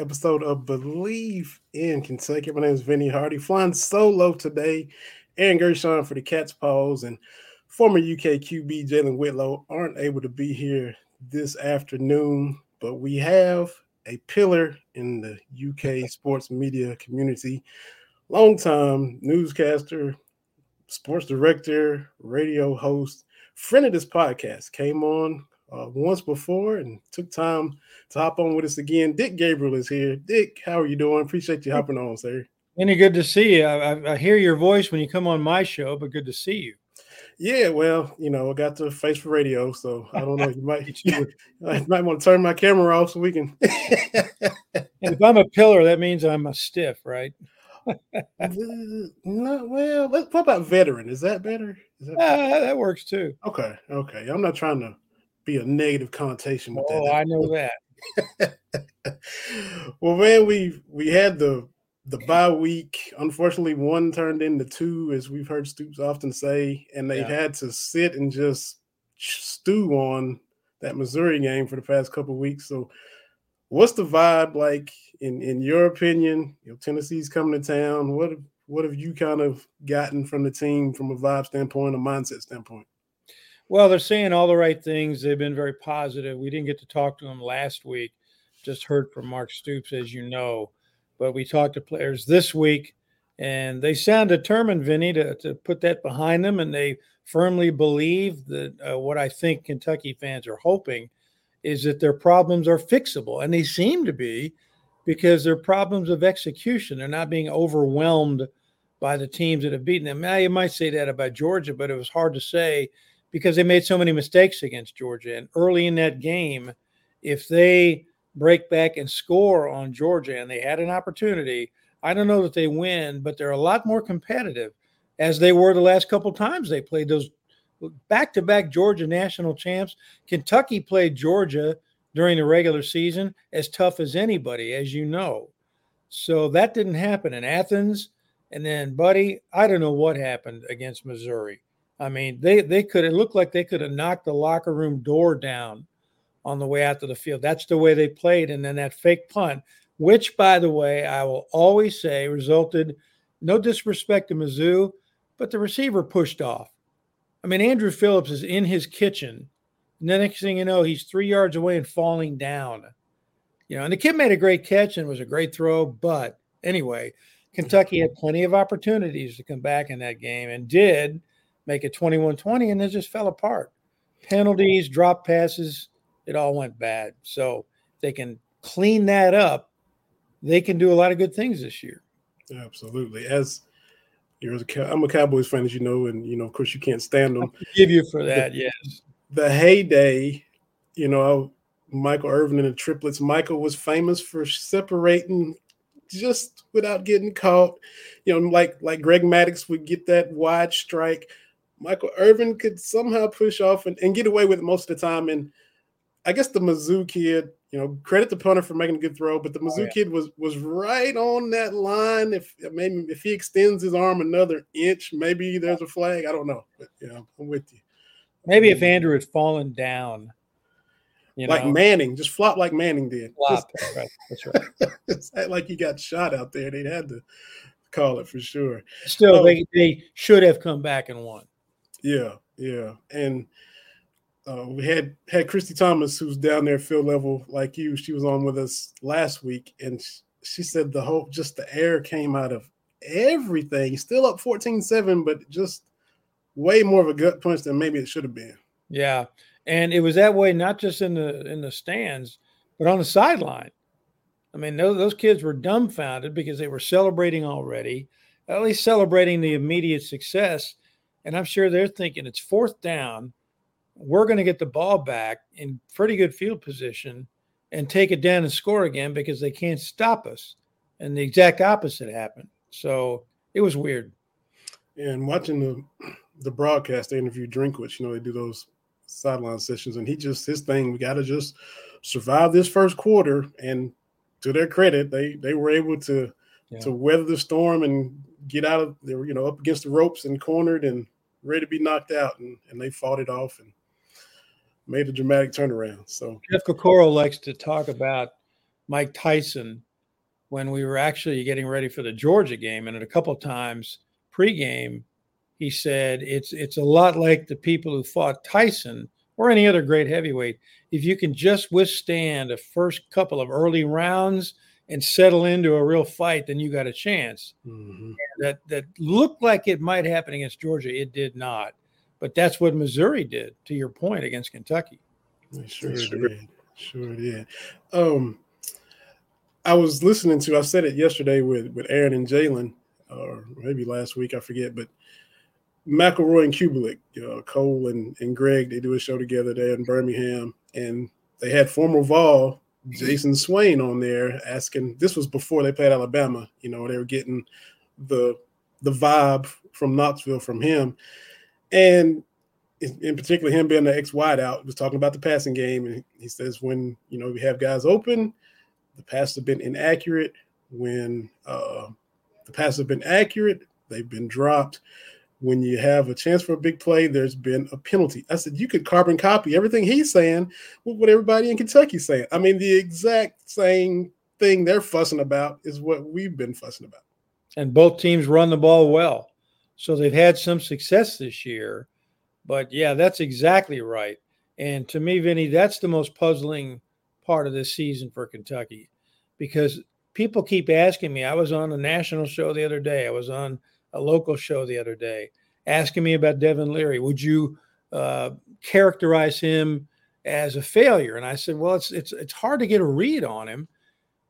Episode of Bleav in Kentucky. My name is Vinny Hardy, flying solo today. Aaron Gershon for the Cats Paws and former UK QB Jalen Whitlow aren't able to be here this afternoon, but we have a pillar in the UK sports media community, longtime newscaster, sports director, radio host, friend of this podcast, came on uh, once before and took time to hop on with us again. Dick Gabriel is here. Dick, how are you doing? Appreciate you hopping on, sir. Any good to see you. I, I- I hear your voice when you come on my show, but good to see you. Yeah, well, you know, I got the face for radio, so I don't know. You might, I might want to turn my camera off so we can. And if I'm a pillar, that means I'm a stiff, right? no, well, what about veteran? Is that better? Is that Ah, that works too. okay? Okay, I'm not trying to be a negative connotation with Oh, that. I know that. well, man, we we had the the bye week. Unfortunately, one turned into two, as we've heard Stoops often say, and they've Yeah. had to sit and just stew on that Missouri game for the past couple of weeks. So, what's the vibe like in in your opinion? You know, Tennessee's coming to town. What what have you kind of gotten from the team from a vibe standpoint, a mindset standpoint? Well, they're saying all the right things. They've been very positive. We didn't get to talk to them last week. Just heard from Mark Stoops, as you know, but we talked to players this week, and they sound determined, Vinny, to, to put that behind them. And they firmly believe that uh, what I think Kentucky fans are hoping is that their problems are fixable, and they seem to be because they're problems of execution. They're not being overwhelmed by the teams that have beaten them. Now, you might say that about Georgia, but it was hard to say because they made so many mistakes against Georgia. And early in that game, if they break back and score on Georgia, and they had an opportunity, I don't know that they win, but they're a lot more competitive as they were the last couple times they played those back to back Georgia national champs. Kentucky played Georgia during the regular season as tough as anybody, as you know. So that didn't happen in Athens. And then, buddy, I don't know what happened against Missouri. I mean, they they could it looked like they could have knocked the locker room door down on the way out to the field. That's the way they played. And then that fake punt, which by the way, I will always say resulted no disrespect to Mizzou, but the receiver pushed off. I mean, Andru Phillips is in his kitchen. And the next thing you know, he's three yards away and falling down. You know, and the kid made a great catch and was a great throw. But anyway, Kentucky had plenty of opportunities to come back in that game and did make it 21 20, and it just fell apart. Penalties, drop passes, it all went bad. So if they can clean that up, they can do a lot of good things this year. Absolutely. As you're a, Cow- I'm a Cowboys fan, as you know, and you know, of course, you can't stand them. Give you for that, yes. the heyday, you know, Michael Irvin and the triplets. Michael was famous for separating just without getting caught. You know, like like Greg Maddux would get that wide strike. Michael Irvin could somehow push off and, and get away with it most of the time. And I guess the Mizzou kid, you know, credit the punter for making a good throw, but the oh, Mizzou yeah. kid was was right on that line. If maybe if he extends his arm another inch, maybe there's a flag. I don't know. But yeah, I'm with you. Maybe if mm. Andru had fallen down, you know. like know, Manning, just flop like Manning did. flop. Right, that's right. It's like he got shot out there. They'd had to call it for sure. Still, Oh. they, they should have come back and won. Yeah, yeah. And uh, we had had Christy Thomas, who's down there field level like you. She was on with us last week, and sh- she said the whole just the air came out of everything. Still up 14-7, but just way more of a gut punch than maybe it should have been. Yeah, and it was that way not just in the in the stands, but on the sideline. I mean, those, those kids were dumbfounded because they were celebrating already, at least celebrating the immediate success. And I'm sure they're thinking it's fourth down. We're going to get the ball back in pretty good field position and take it down and score again because they can't stop us. And the exact opposite happened. So it was weird. And watching the the broadcast, they interviewed Drinkwitz. You know, they do those sideline sessions, and he just his thing. We got to just survive this first quarter. And to their credit, they they were able to yeah. to weather the storm and get out of they were you know up against the ropes and cornered and ready to be knocked out, and and they fought it off and made a dramatic turnaround. So Jeff Piecoro likes to talk about Mike Tyson when we were actually getting ready for the Georgia game, and a couple times pregame he said it's it's a lot like the people who fought Tyson or any other great heavyweight. If you can just withstand a first couple of early rounds and settle into a real fight, then you got a chance. Mm-hmm. That that looked like it might happen against Georgia. It did not, but that's what Missouri did. To your point against Kentucky, sure, sure did. Sure did. Um, I was listening to. I said it yesterday with with Aaron and Jalen, or maybe last week. I forget, but McElroy and Cubelic, you know, Cole and, and Greg, they do a show together there in Birmingham, and they had former Vol Jayson Swain on there asking. This was before they played Alabama. You know, they were getting the the vibe from Knoxville from him, and in particular, him being the ex wideout was talking about the passing game, and he says when you know we have guys open, the passes have been inaccurate. When uh, the passes have been accurate, they've been dropped when you have a chance for a big play, there's been a penalty. I said you could carbon copy everything he's saying with what everybody in Kentucky's saying. I mean, the exact same thing they're fussing about is what we've been fussing about. And both teams run the ball well. So they've had some success this year. But yeah, that's exactly right. And to me, Vinny, that's the most puzzling part of this season for Kentucky because people keep asking me. I was on a national show the other day. I was on a local show the other day, asking me about Devin Leary. Would you uh, characterize him as a failure? And I said, well, it's it's it's hard to get a read on him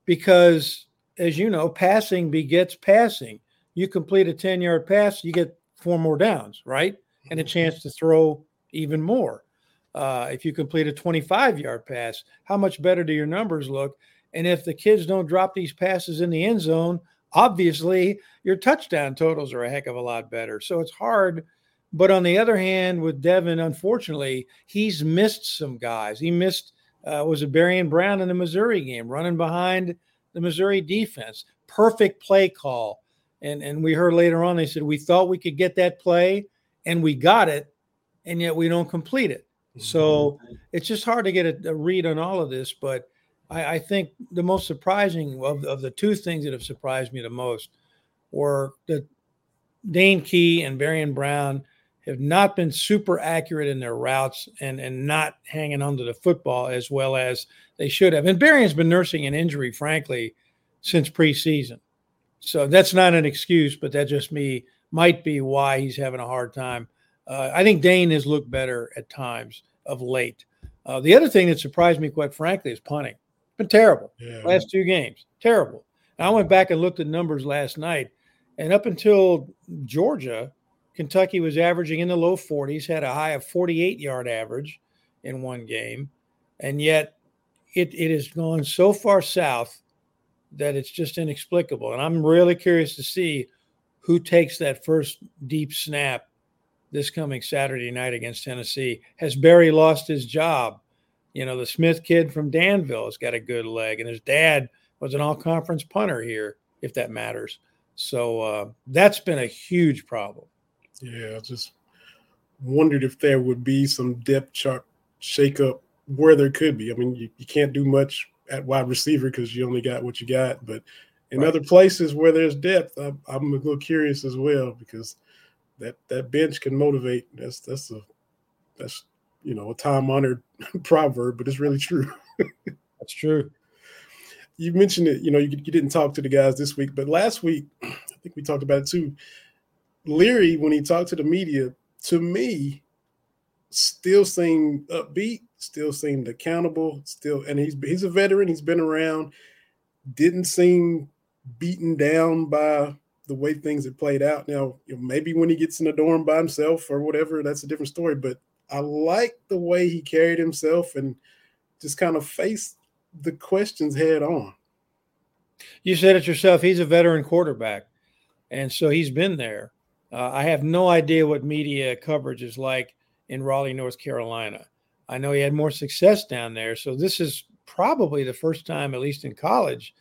because, as you know, passing begets passing. You complete a ten yard pass, you get four more downs, right, and a chance to throw even more. Uh, if you complete a 25 yard pass, how much better do your numbers look? And if the kids don't drop these passes in the end zone, obviously your touchdown totals are a heck of a lot better. So it's hard. But on the other hand, with Devin, unfortunately, he's missed some guys. He missed uh, was it and Brown in the Missouri game, running behind the Missouri defense. Perfect play call. And and we heard later on they said we thought we could get that play and we got it, and yet we don't complete it. So mm-hmm. it's just hard to get a, a read on all of this. But I, I think the most surprising of, of the two things that have surprised me the most were that Dane Key and Barion Brown have not been super accurate in their routes and, and not hanging onto the football as well as they should have. And Barion's been nursing an injury, frankly, since preseason. So that's not an excuse, but that just me might be why he's having a hard time. Uh, I think Dane has looked better at times of late. Uh, the other thing that surprised me, quite frankly, is punting been terrible. Yeah. Last two games, terrible. And I went back and looked at numbers last night, and up until Georgia, Kentucky was averaging in the low 40s, had a high of 48 yard average in one game, and yet it, it has gone so far south that it's just inexplicable. And I'm really curious to see who takes that first deep snap this coming Saturday night against Tennessee. Has Berry lost his job? You know, the Smith kid from Danville has got a good leg, and his dad was an all conference punter here, if that matters. So uh, that's been a huge problem. Yeah, I just wondered if there would be some depth chart shakeup where there could be. I mean, you, you can't do much at wide receiver because you only got what you got, but in right. other places where there's depth, I, I'm a little curious as well because that that bench can motivate. That's that's a that's you know a time honored proverb, but it's really true. That's true. You mentioned it. You know, you, you didn't talk to the guys this week, but last week I think we talked about it too. Leary, when he talked to the media, to me, still seemed upbeat, still seemed accountable, still, and he's he's a veteran. He's been around. Didn't seem beaten down by the way things had played out. Now, you know, maybe when he gets in the dorm by himself or whatever, that's a different story. But I like the way he carried himself and just kind of faced the questions head on. You said it yourself. He's a veteran quarterback, and so he's been there. Uh, I have no idea what media coverage is like in Raleigh, North Carolina. I know he had more success down there. So this is probably the first time, at least in college,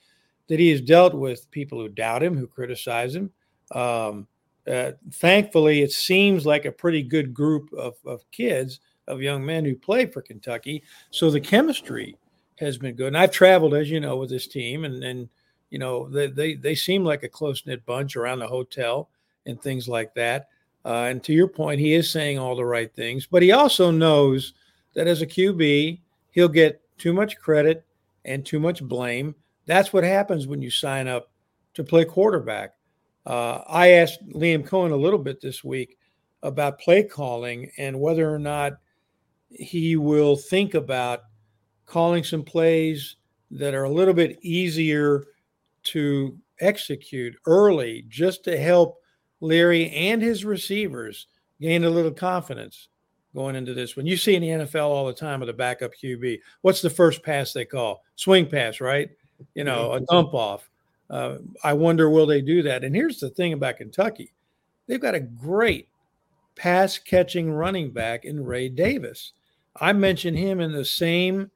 that he has dealt with people who doubt him, who criticize him. Um, uh, thankfully, it seems like a pretty good group of, of kids, of young men who play for Kentucky. So the chemistry has been good. And I've traveled, as you know, with this team, and and you know they they, they seem like a close knit bunch around the hotel and things like that. Uh, and to your point, he is saying all the right things, but he also knows that as a QB, he'll get too much credit and too much blame. That's what happens when you sign up to play quarterback. Uh, I asked Liam Coen a little bit this week about play calling and whether or not he will think about calling some plays that are a little bit easier to execute early just to help Leary and his receivers gain a little confidence going into this one. You see in the NFL all the time with a backup QB. What's the first pass they call? Swing pass, right? You know, a dump off. Uh, I wonder will they do that? And here's the thing about Kentucky: they've got a great pass catching running back in Ray Davis. I mentioned him in the same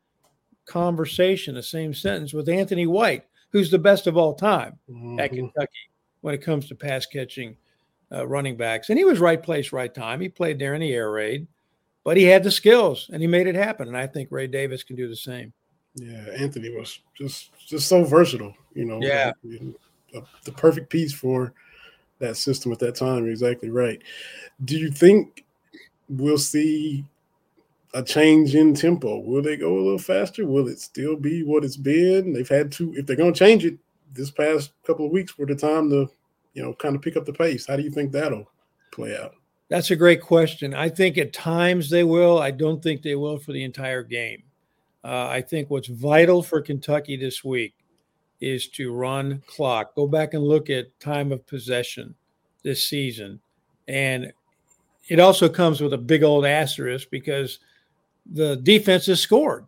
conversation, the same sentence with Anthony White, who's the best of all time mm-hmm. at Kentucky when it comes to pass catching uh, running backs. And he was right place, right time. He played there in the air raid, but he had the skills and he made it happen. And I think Ray Davis can do the same. Yeah, Anthony was just just so versatile. You know, yeah, like, the perfect piece for that system at that time. You're exactly right. Do you think we'll see a change in tempo? Will they go a little faster? Will it still be what it's been? They've had to, if they're going to change it, this past couple of weeks were the time to you know, kind of pick up the pace? How do you think that'll play out? That's a great question. I think at times they will. I don't think they will for the entire game. Uh, I think what's vital for Kentucky this week is to run clock. Go back and look at time of possession this season. And it also comes with a big old asterisk because the defense has scored,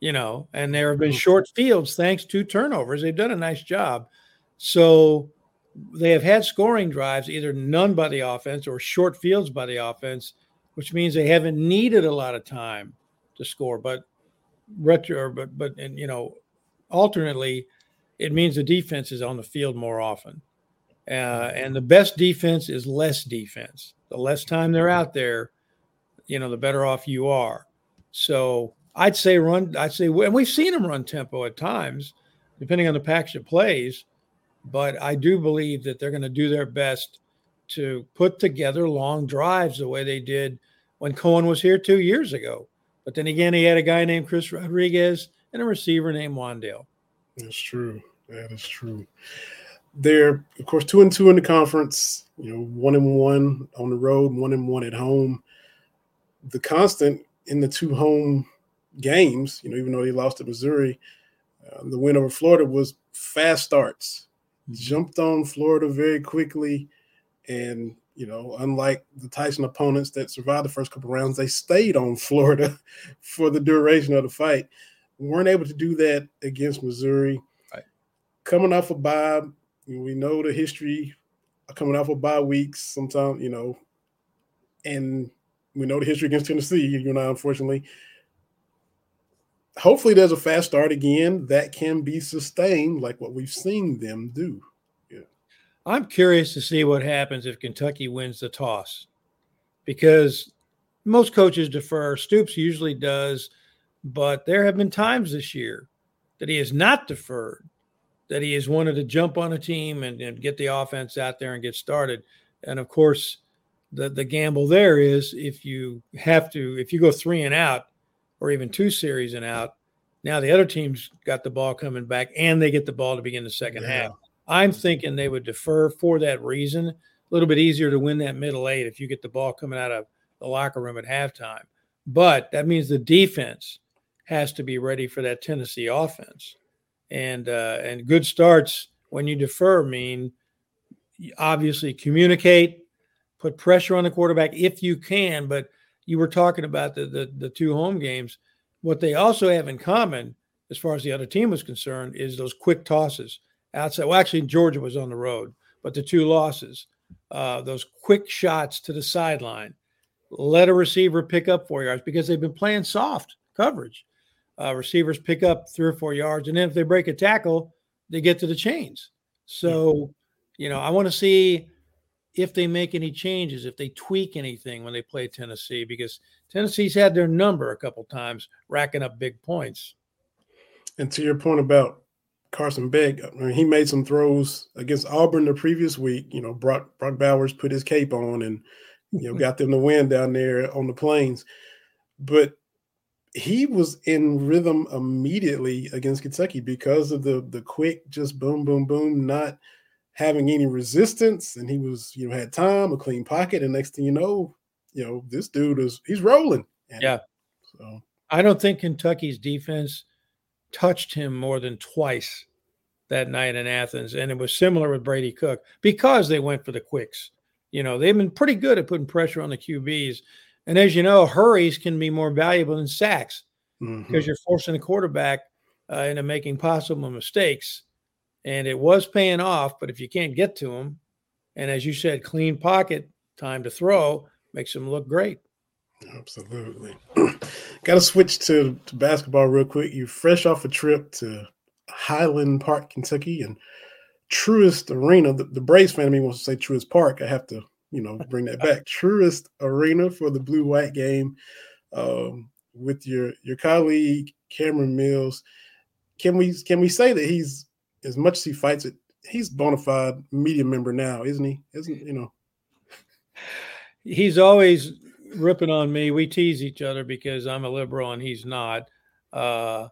you know, and there have been mm-hmm. short fields thanks to turnovers. They've done a nice job. So they have had scoring drives, either none by the offense or short fields by the offense, which means they haven't needed a lot of time to score. But retro, but but and you know, alternately, it means the defense is on the field more often, uh, and the best defense is less defense. The less time they're out there, you know, the better off you are. So I'd say run. I'd say, and we've seen them run tempo at times, depending on the package of plays but I do believe that they're going to do their best to put together long drives the way they did when Coen was here two years ago. But then again, he had a guy named Chris Rodriguez and a receiver named Wan'Dale. That's true. That is true. They're of course two and two in the conference. You know, one and one on the road, one and one at home. The constant in the two home games, you know, even though they lost to Missouri, uh, the win over Florida was fast starts jumped on Florida very quickly. And, you know, unlike the Tyson opponents that survived the first couple rounds, they stayed on Florida for the duration of the fight. We weren't able to do that against Missouri. Right. Coming off a of bye, we know the history coming off of bye weeks sometimes, you know, and we know the history against Tennessee, you know, unfortunately hopefully there's a fast start again that can be sustained like what we've seen them do. I'm curious to see what happens if Kentucky wins the toss because most coaches defer. Stoops usually does, but there have been times this year that he has not deferred, that he has wanted to jump on a team and, and get the offense out there and get started. And of course, the, the gamble there is if you have to, if you go three and out, or even two series and out. Now the other team's got the ball coming back and they get the ball to begin the second yeah. half. I'm thinking they would defer for that reason. A little bit easier to win that middle eight if you get the ball coming out of the locker room at halftime. But that means the defense has to be ready for that Tennessee offense. And uh, and good starts when you defer mean obviously communicate, put pressure on the quarterback if you can. But you were talking about the, the, the two home games. What they also have in common, as far as the other team was concerned, is those quick tosses outside. Well, actually, Georgia was on the road, but the two losses, uh, those quick shots to the sideline, let a receiver pick up four yards because they've been playing soft coverage. Uh, receivers pick up three or four yards, and then if they break a tackle, they get to the chains. So, you know, I want to see if they make any changes, if they tweak anything when they play Tennessee, because Tennessee's had their number a couple times, racking up big points. And to your point about Carson Beck, I mean, he made some throws against Auburn the previous week. You know, Brock, Brock Bowers put his cape on and you know got them to win down there on the plains. But he was in rhythm immediately against Kentucky because of the the quick, just boom, boom, boom, not having any resistance, and he was, you know, had time, a clean pocket, and next thing you know, you know, this dude is he's rolling. And yeah. So I don't think Kentucky's defense touched him more than twice that night in Athens, and it was similar with Brady Cook because they went for the quicks. You know, they've been pretty good at putting pressure on the QBs. And as you know, hurries can be more valuable than sacks mm-hmm. because you're forcing the quarterback uh, into making possible mistakes and it was paying off. But if you can't get to him, and as you said, clean pocket, time to throw makes him look great. Absolutely. Got to switch to, basketball real quick. You fresh off a trip to Highland Park, Kentucky, and Truist Arena. The, the Braves fan of me wants to say Truist Park. I have to, you know, bring that back. Truist Arena for the Blue White game um, with your your colleague Cameron Mills. Can we can we say that he's as much as he fights it, he's bona fide media member now, isn't he? Isn't you know? He's always ripping on me. We tease each other because I'm a liberal and he's not. Uh,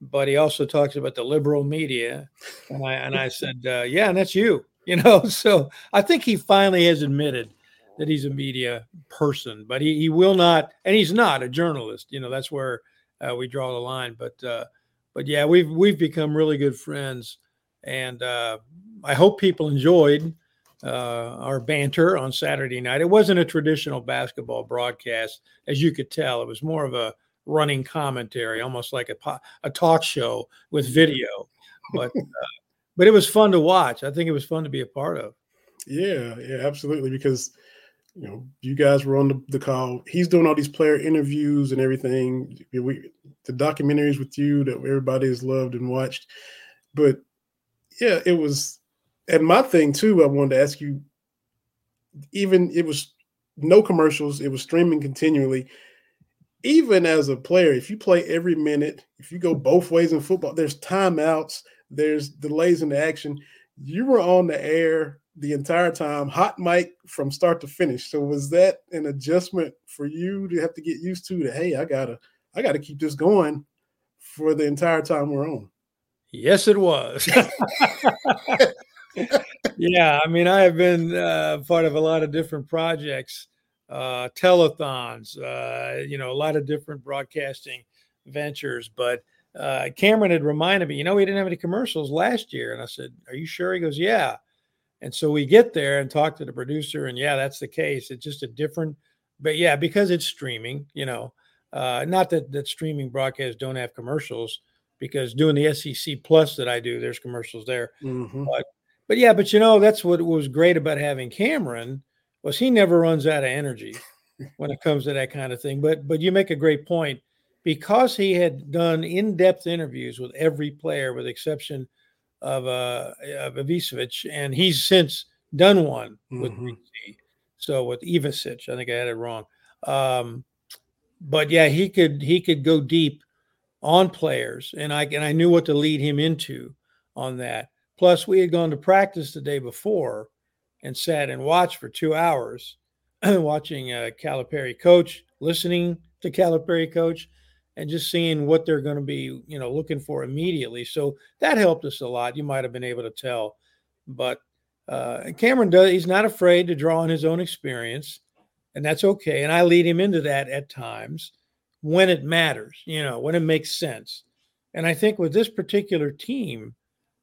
but he also talks about the liberal media, and I and I said, uh, yeah, and that's you. You know, so I think he finally has admitted that he's a media person, but he, he will not, and he's not a journalist. You know, that's where uh, we draw the line. But uh, but yeah, we've we've become really good friends, and uh, I hope people enjoyed uh, our banter on Saturday night. It wasn't a traditional basketball broadcast, as you could tell. It was more of a running commentary, almost like a a talk show with video. But uh, but it was fun to watch. I think it was fun to be a part of. Yeah, yeah, absolutely. Because you know, you guys were on the, the call. He's doing all these player interviews and everything. We, the documentaries with you that everybody has loved and watched. But yeah, it was. And my thing too, I wanted to ask you. Even it was no commercials. It was streaming continually. Even as a player, if you play every minute, if you go both ways in football, there's timeouts, there's delays in the action. You were on the air the entire time, hot mic from start to finish. So was that an adjustment for you to have to get used to? That hey, I gotta, I gotta keep this going for the entire time we're on. Yes, it was. yeah, I mean, I have been uh, part of a lot of different projects, uh, telethons, uh, you know, a lot of different broadcasting ventures. But uh, Cameron had reminded me, you know, we didn't have any commercials last year, and I said, "Are you sure?" He goes, "Yeah." And so we get there and talk to the producer, and yeah, that's the case. It's just a different, but yeah, because it's streaming, you know, uh, not that that streaming broadcasts don't have commercials, because doing the SEC Plus that I do, there's commercials there. Mm-hmm. But but yeah, but you know, that's what was great about having Cameron was he never runs out of energy when it comes to that kind of thing. But but you make a great point because he had done in-depth interviews with every player, with exception of uh of Ivicevic, and he's since done one with mm-hmm. so with Ivisic, I think I had it wrong. Um, but yeah, he could he could go deep on players, and I and I knew what to lead him into on that. Plus, we had gone to practice the day before and sat and watched for two hours, watching uh, Calipari coach, listening to Calipari coach, and just seeing what they're going to be, you know, looking for immediately. So that helped us a lot. You might have been able to tell, but uh, Cameron does. He's not afraid to draw on his own experience, and that's okay. And I lead him into that at times when it matters, you know, when it makes sense. And I think with this particular team,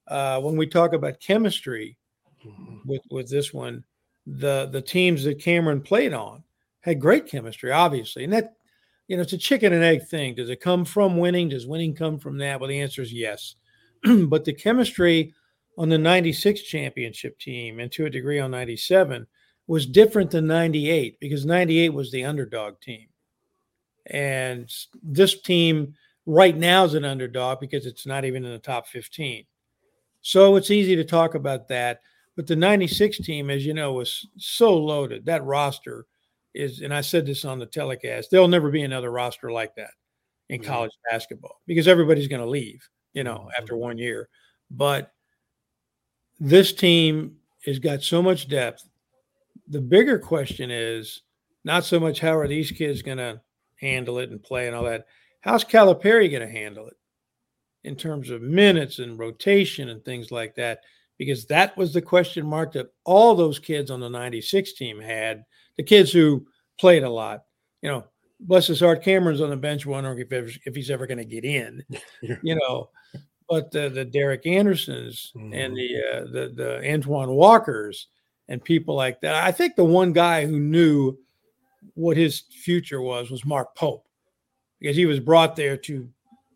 uh, when we talk about chemistry mm-hmm. with with this one, the the teams that Cameron played on had great chemistry, obviously, and that you know it's a chicken and egg thing. Does it come from winning? Does winning come from that? Well, the answer is yes. but the chemistry on the 96 championship team and to a degree on 97 was different than 98 because 98 was the underdog team. And this team right now is an underdog because it's not even in the top 15. So it's easy to talk about that. But the 96 team, as you know, was so loaded. That roster is, and I said this on the telecast, there'll never be another roster like that in mm-hmm. college basketball because everybody's going to leave, you know, mm-hmm. after one year. But this team has got so much depth. The bigger question is not so much how are these kids going to handle it and play and all that. How's Calipari going to handle it in terms of minutes and rotation and things like that? Because that was the question mark that all those kids on the 96 team had, the kids who played a lot. You know, bless his heart, Cameron's on the bench wondering if, if he's ever going to get in, you know. But the, the Derek Andersons mm-hmm. and the, uh, the the Antoine Walkers and people like that. I think the one guy who knew what his future was was Mark Pope because he was brought there to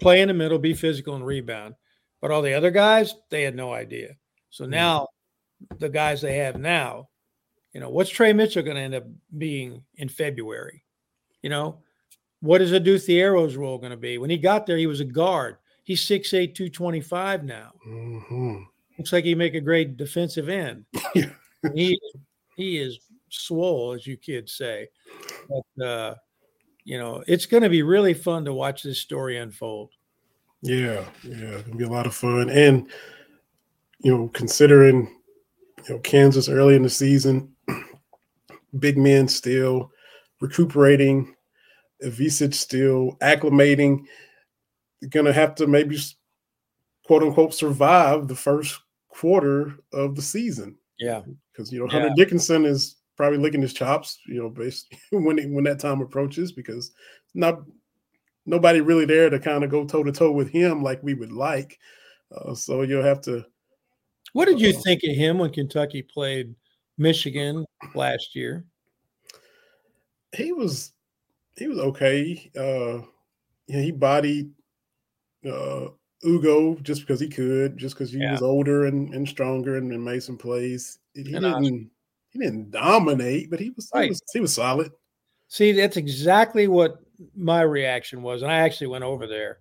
play in the middle, be physical, and rebound. But all the other guys, they had no idea. So now, the guys they have now, you know, what's Tre Mitchell going to end up being in February? You know, what is Adou Thiero's role going to be? When he got there, he was a guard. He's 6'8, 225 now. Mm-hmm. Looks like he make a great defensive end. he he is swole, as you kids say. But uh, you know, it's going to be really fun to watch this story unfold. Yeah, yeah, it'll be a lot of fun, and you know, considering you know Kansas early in the season, big men still recuperating, Ivisic still acclimating, going to have to maybe quote unquote survive the first quarter of the season. Yeah, because you know Hunter yeah. Dickinson is probably licking his chops, you know, based when when that time approaches, because not nobody really there to kind of go toe to toe with him like we would like. Uh, so you'll have to. What did you uh, think of him when Kentucky played Michigan last year? He was he was okay. Uh, yeah, he bodied uh, Ugo just because he could, just because he yeah. was older and, and stronger and, and made some plays. He and didn't he didn't dominate, but he was right. he was he was solid. See, that's exactly what my reaction was, and I actually went over there,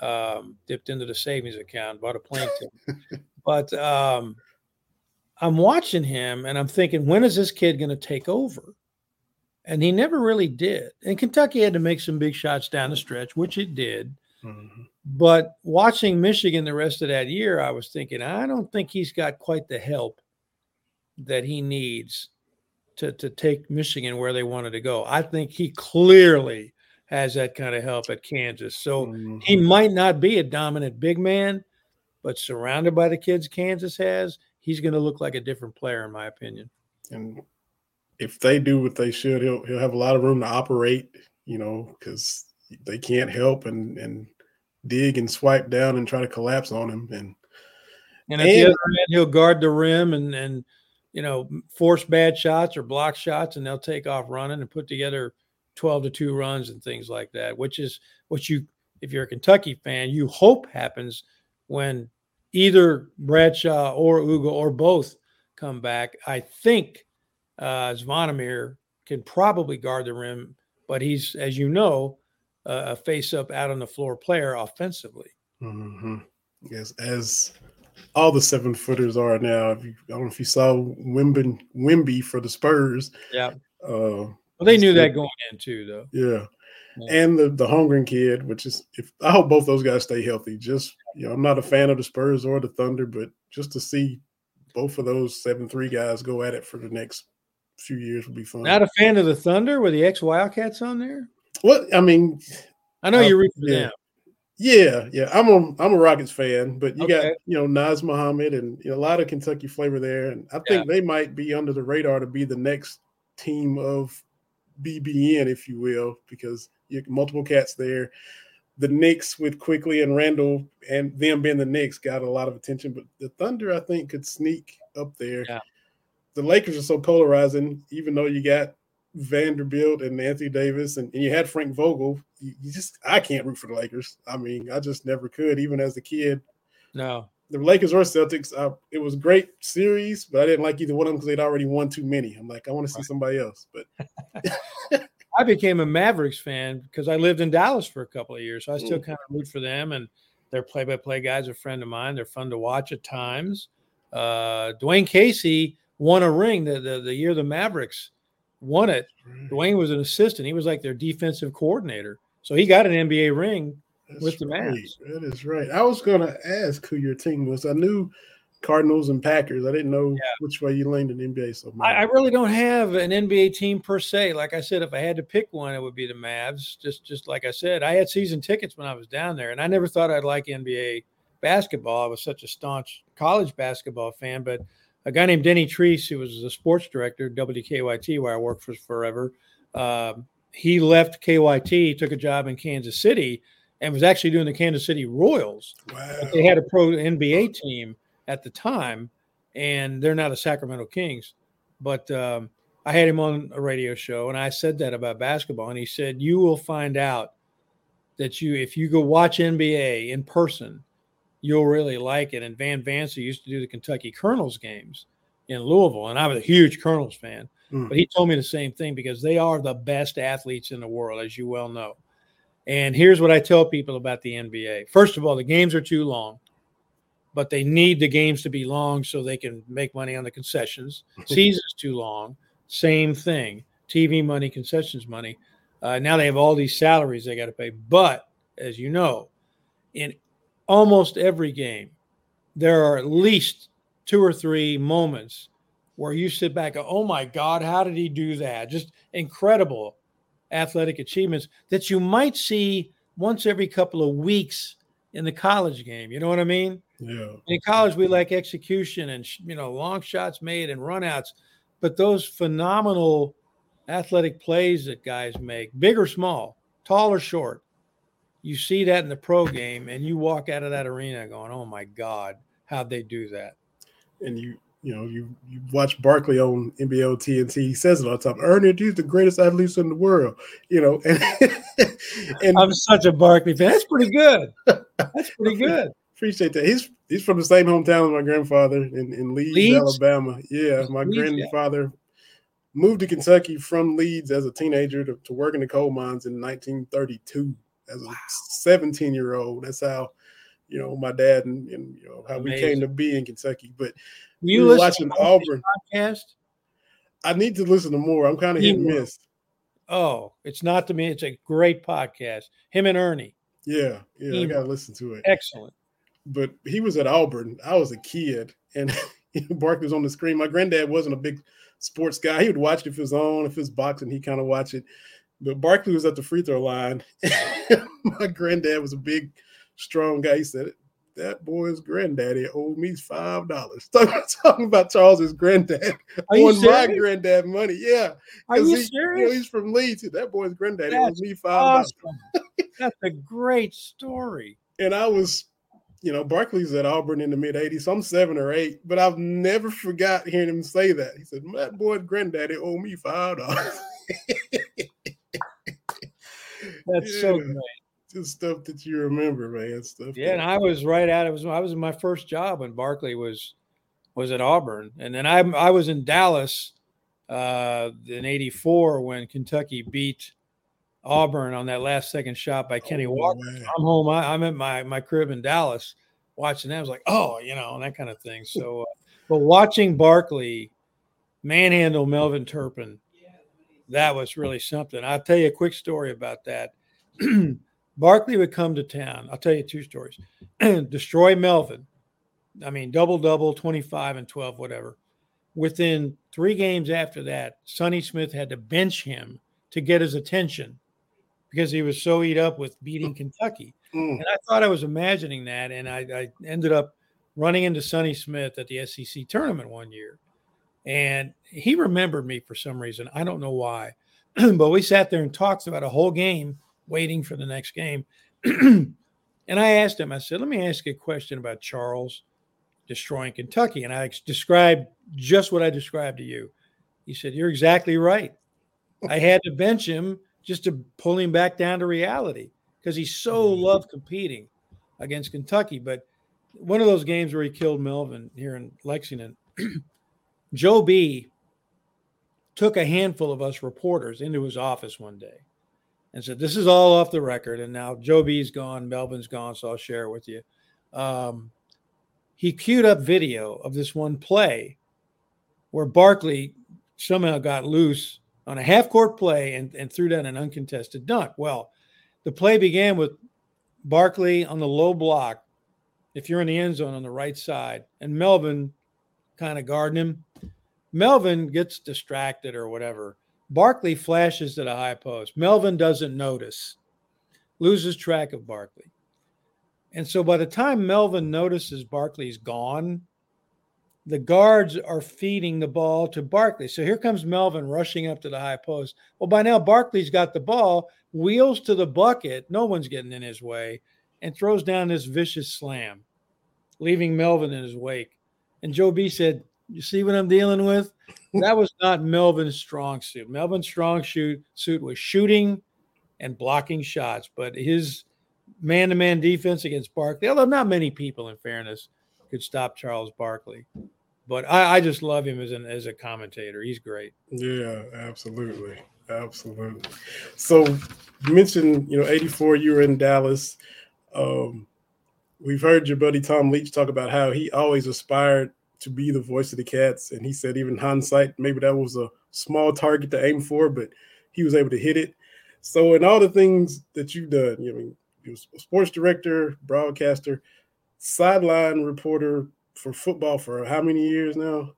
um, dipped into the savings account, bought a plane ticket. but um, I'm watching him, and I'm thinking, when is this kid going to take over? And he never really did. And Kentucky had to make some big shots down the stretch, which it did. Mm-hmm. But watching Michigan the rest of that year, I was thinking, I don't think he's got quite the help that he needs to to take Michigan where they wanted to go. I think he clearly has that kind of help at Kansas. So mm-hmm. he might not be a dominant big man, but surrounded by the kids Kansas has, he's going to look like a different player in my opinion. And if they do what they should, he'll he'll have a lot of room to operate, you know, cuz they can't help and and dig and swipe down and try to collapse on him and and at and, the other end, he'll guard the rim and and you know, force bad shots or block shots, and they'll take off running and put together 12 to 2 runs and things like that, which is what you, if you're a Kentucky fan, you hope happens when either Bradshaw or Ugo or both come back. I think uh, Zvonimir can probably guard the rim, but he's, as you know, uh, a face up out on the floor player offensively. Mm-hmm. Yes, as all the seven footers are now. If you, I don't know if you saw Wemby, Wemby for the Spurs. Yeah. Uh, well, they knew that going in too, though. Yeah. yeah. And the the Holmgren kid, which is if I hope both those guys stay healthy. Just you know, I'm not a fan of the Spurs or the Thunder, but just to see both of those seven three guys go at it for the next few years would be fun. Not a fan of the Thunder with the ex Wildcats on there. What I mean, I know uh, you're for yeah. them. Yeah, yeah. I'm a I'm a Rockets fan, but you okay. got you know Nas Mohammed and you know, a lot of Kentucky flavor there, and I think yeah. they might be under the radar to be the next team of BBN, if you will, because you multiple cats there. The Knicks with Quickley and Randle and them being the Knicks got a lot of attention, but the Thunder, I think, could sneak up there. Yeah. The Lakers are so polarizing, even though you got Vanderbilt and Anthony Davis and, and you had Frank Vogel. You, you just I can't root for the Lakers. I mean, I just never could, even as a kid. No, the Lakers or Celtics, I, it was a great series, but I didn't like either one of them because they'd already won too many. I'm like, I want to see somebody else. But I became a Mavericks fan because I lived in Dallas for a couple of years. So I still Mm. kind of root for them. And their play by play guys are a friend of mine. They're fun to watch at times. Uh, Dwane Casey won a ring the, the, the year the Mavericks won it. Mm-hmm. Dwane was an assistant, he was like their defensive coordinator. So he got an NBA ring. That's with the right. Mavs. That is right. I was going to ask who your team was. I knew Cardinals and Packers. I didn't know which way you leaned in the NBA so much. I, I really don't have an NBA team per se. Like I said, if I had to pick one, it would be the Mavs. Just just like I said, I had season tickets when I was down there, and I never thought I'd like NBA basketball. I was such a staunch college basketball fan, but a guy named Denny Trease, who was the sports director at WKYT, where I worked for forever, um, he left KYT, took a job in Kansas City, and was actually doing the Kansas City Royals. wow. But they had a pro NBA team at the time, and they're not the Sacramento Kings. But um, I had him on a radio show, and I said that about basketball, and he said, "You will find out that you, if you go watch NBA in person, you'll really like it." And Van Vance, who used to do the Kentucky Colonels games in Louisville, and I was a huge Colonels fan, Mm. but he told me the same thing because they are the best athletes in the world, as you well know. And here's what I tell people about the NBA. First of all, the games are too long, but they need the games to be long so they can make money on the concessions. Season's too long, same thing. TV money, concessions money. Uh, now they have all these salaries they got to pay. But as you know, in almost every game, there are at least two or three moments where you sit back and, oh my God, how did he do that? Just incredible athletic achievements that you might see once every couple of weeks in the college game. You know what I mean? Yeah. In college, we like execution and you know long shots made and runouts, but those phenomenal athletic plays that guys make, big or small, tall or short, you see that in the pro game, and you walk out of that arena going, "Oh my God, how'd they do that?" And you, you know, you you watch Barkley on NBO TNT. He says it all the time. Ernie, he's the greatest athlete in the world. You know, and and I'm such a Barkley fan. That's pretty good. That's pretty good. appreciate that. He's he's from the same hometown as my grandfather in, in Leeds, Leeds? Alabama. Yeah, my Leeds, yeah. grandfather moved to Kentucky from Leeds as a teenager to, to work in the coal mines in 1932 as a 17 year old. That's how, you know, my dad and, and you know how we came to be in Kentucky. But You we were watching Auburn. podcast? I need to listen to more. I'm kind of hit and miss. Oh, it's not to me. It's a great podcast. Him and Ernie, Yeah, yeah, I gotta listen to it. excellent. but he was at Auburn. I was a kid, and Barkley was on the screen. My granddad wasn't a big sports guy. He would watch it if it was on, if it was boxing, he kind of watch it. But Barkley was at the free throw line. My granddad was a big, strong guy. He said, "That boy's granddaddy owed me five dollars." Talking about Charles's granddad Are on my granddad money. Yeah, Are you he- serious? You know, he's from Leeds. That boy's granddaddy That's owes me five dollars. awesome. That's a great story. and I was, you know, Barkley's at Auburn in the mid 80s, so I'm seven or eight, but I've never forgot hearing him say that. He said, That boy's granddaddy owed me five dollars. That's so Yeah. great. Just stuff that you remember, man. Stuff. Yeah, and I was right at it. Was I was in my first job when Barkley was was at Auburn, and then I I was in Dallas uh, in '84 when Kentucky beat Auburn on that last second shot by Kenny Oh, Walker. man. I'm home. I, I'm at my my crib in Dallas watching that. I was like, oh, you know, and that kind of thing. So, uh, but watching Barkley manhandle Melvin Turpin, that was really something. I'll tell you a quick story about that. Barkley would come to town. I'll tell you two stories. Destroy Melvin. I mean, double double, 25 and 12, whatever. Within three games after that, Sonny Smith had to bench him to get his attention because he was so eat up with beating Kentucky. Mm. And I thought I was imagining that. And I, I ended up running into Sonny Smith at the SEC tournament one year. And he remembered me for some reason. I don't know why. but we sat there and talked about a whole game, waiting for the next game. and I asked him, I said, let me ask you a question about Charles destroying Kentucky. And I described just what I described to you. He said, You're exactly right. I had to bench him just to pull him back down to reality because he so mm-hmm. loved competing against Kentucky. But one of those games where he killed Melvin here in Lexington, Joe B took a handful of us reporters into his office one day and said, This is all off the record. And now Joe B's gone, Melvin's gone, so I'll share it with you. Um, he queued up video of this one play where Barkley somehow got loose on a half court play and, and threw down an uncontested dunk. Well, the play began with Barkley on the low block, if you're in the end zone on the right side, and Melvin kind of guarding him. Melvin gets distracted or whatever. Barkley flashes to the high post. Melvin doesn't notice, loses track of Barkley. And so by the time Melvin notices Barkley's gone, the guards are feeding the ball to Barkley. So here comes Melvin rushing up to the high post. Well, by now Barkley's got the ball, wheels to the bucket, no one's getting in his way, and throws down this vicious slam, leaving Melvin in his wake. And Joe B said, You see what I'm dealing with? that was not Melvin's strong suit. Melvin's strong suit suit was shooting and blocking shots, but his man-to-man defense against Barkley, although not many people, in fairness, could stop Charles Barkley. But I, I just love him as an as a commentator. He's great. Yeah, absolutely. Absolutely. So you mentioned, you know, 84, you were in Dallas. Um, we've heard your buddy Tom Leach talk about how he always aspired to be the voice of the cats. And he said, even hindsight, maybe that was a small target to aim for, but he was able to hit it. So, in all the things that you've done, you know, he was a sports director, broadcaster, sideline reporter for football for how many years now?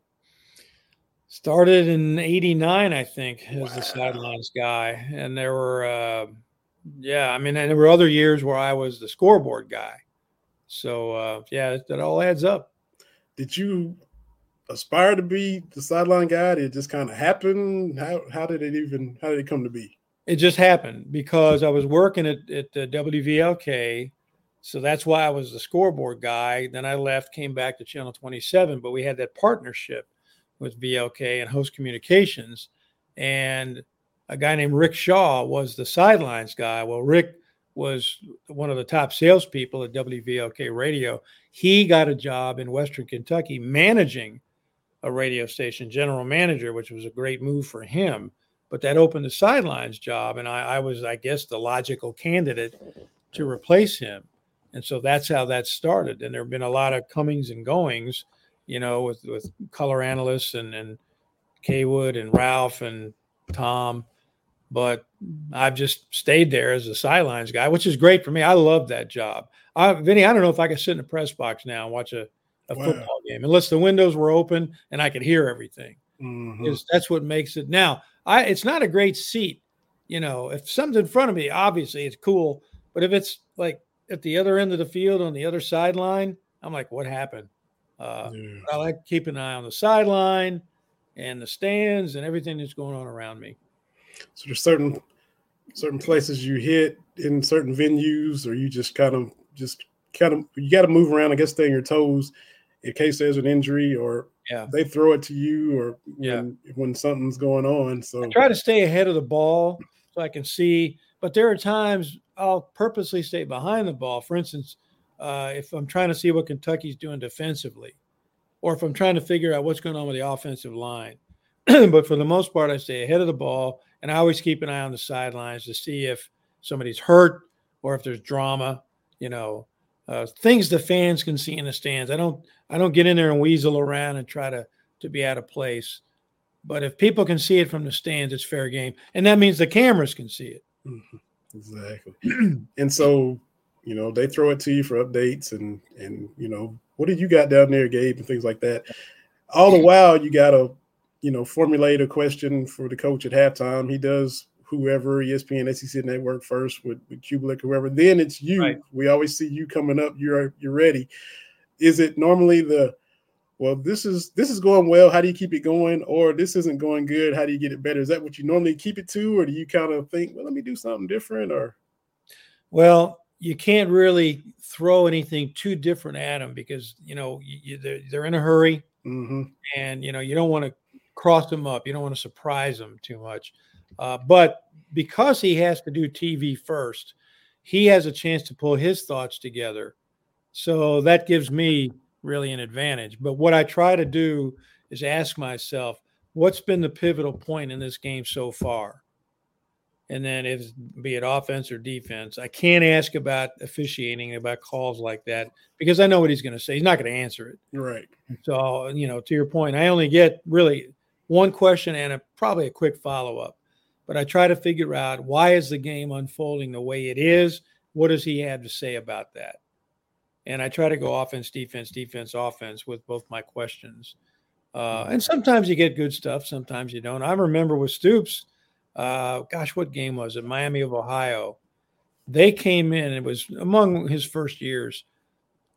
Started in '89, I think, as wow. the sidelines guy, and there were, uh, yeah, I mean, and there were other years where I was the scoreboard guy. So uh, yeah, that all adds up. Did you aspire to be the sideline guy? Did it just kind of happen? How how did it even how did it come to be? It just happened because I was working at, at the WVLK. So that's why I was the scoreboard guy. Then I left, came back to Channel 27, but we had that partnership with VLK and Host Communications. And a guy named Rick Shaw was the sidelines guy. Well, Rick was one of the top salespeople at WVLK Radio. He got a job in Western Kentucky managing a radio station, general manager, which was a great move for him but that opened the sidelines job, and I, I, was, I guess, the logical candidate to replace him. And so that's how that started. And there have been a lot of comings and goings, you know, with with color analysts and and Cawood and Ralph and Tom. But I've just stayed there as a sidelines guy, which is great for me. I love that job. I, Vinny, I don't know if I could sit in a press box now and watch a, a wow. football game unless the windows were open and I could hear everything. Mm-hmm. That's what makes it. Now, I it's not a great seat. You know, if something's in front of me, obviously it's cool. But if it's like at the other end of the field on the other sideline, I'm like, what happened? Uh, yeah. I like keep an eye on the sideline and the stands and everything that's going on around me. So there's certain certain places you hit in certain venues, or you just kind of just kind of you got to move around. I guess stay on your toes in case there's an injury or yeah. they throw it to you or yeah. when, when something's going on. So I try to stay ahead of the ball so I can see, but there are times I'll purposely stay behind the ball. For instance, uh, if I'm trying to see what Kentucky's doing defensively, or if I'm trying to figure out what's going on with the offensive line. but for the most part, I stay ahead of the ball and I always keep an eye on the sidelines to see if somebody's hurt or if there's drama, you know, uh, things the fans can see in the stands. I don't I don't get in there and weasel around and try to to be out of place. But if people can see it from the stands, it's fair game, and that means the cameras can see it. Mm-hmm. Exactly. and so, you know, they throw it to you for updates and and you know, what did you got down there, Gabe, and things like that. All the while, you got to, you know, formulate a question for the coach at halftime. He does whoever ESPN, SEC Network first with, with Cubelic, whoever. Then it's you. Right. We always see you coming up. You're you're ready. Is it normally the well, this is this is going well. How do you keep it going? Or this isn't going good. How do you get it better? Is that what you normally keep it to, or do you kind of think, well, let me do something different? Or well, you can't really throw anything too different at them because you know you, they're, they're, in a hurry, mm-hmm. and you know you don't want to cross them up. You don't want to surprise them too much. Uh, but because he has to do TV first, he has a chance to pull his thoughts together. So that gives me really an advantage. But what I try to do is ask myself, what's been the pivotal point in this game so far? And then if be it offense or defense, I can't ask about officiating about calls like that because I know what he's going to say. He's not going to answer it. Right. So, you know, to your point, I only get really one question and a, probably a quick follow up. But I try to figure out why is the game unfolding the way it is? What does he have to say about that? and I try to go offense, defense, defense, offense with both my questions. Uh, and sometimes you get good stuff, sometimes you don't. I remember with Stoops, uh, gosh, what game was it? Miami of Ohio. They came in, it was among his first years,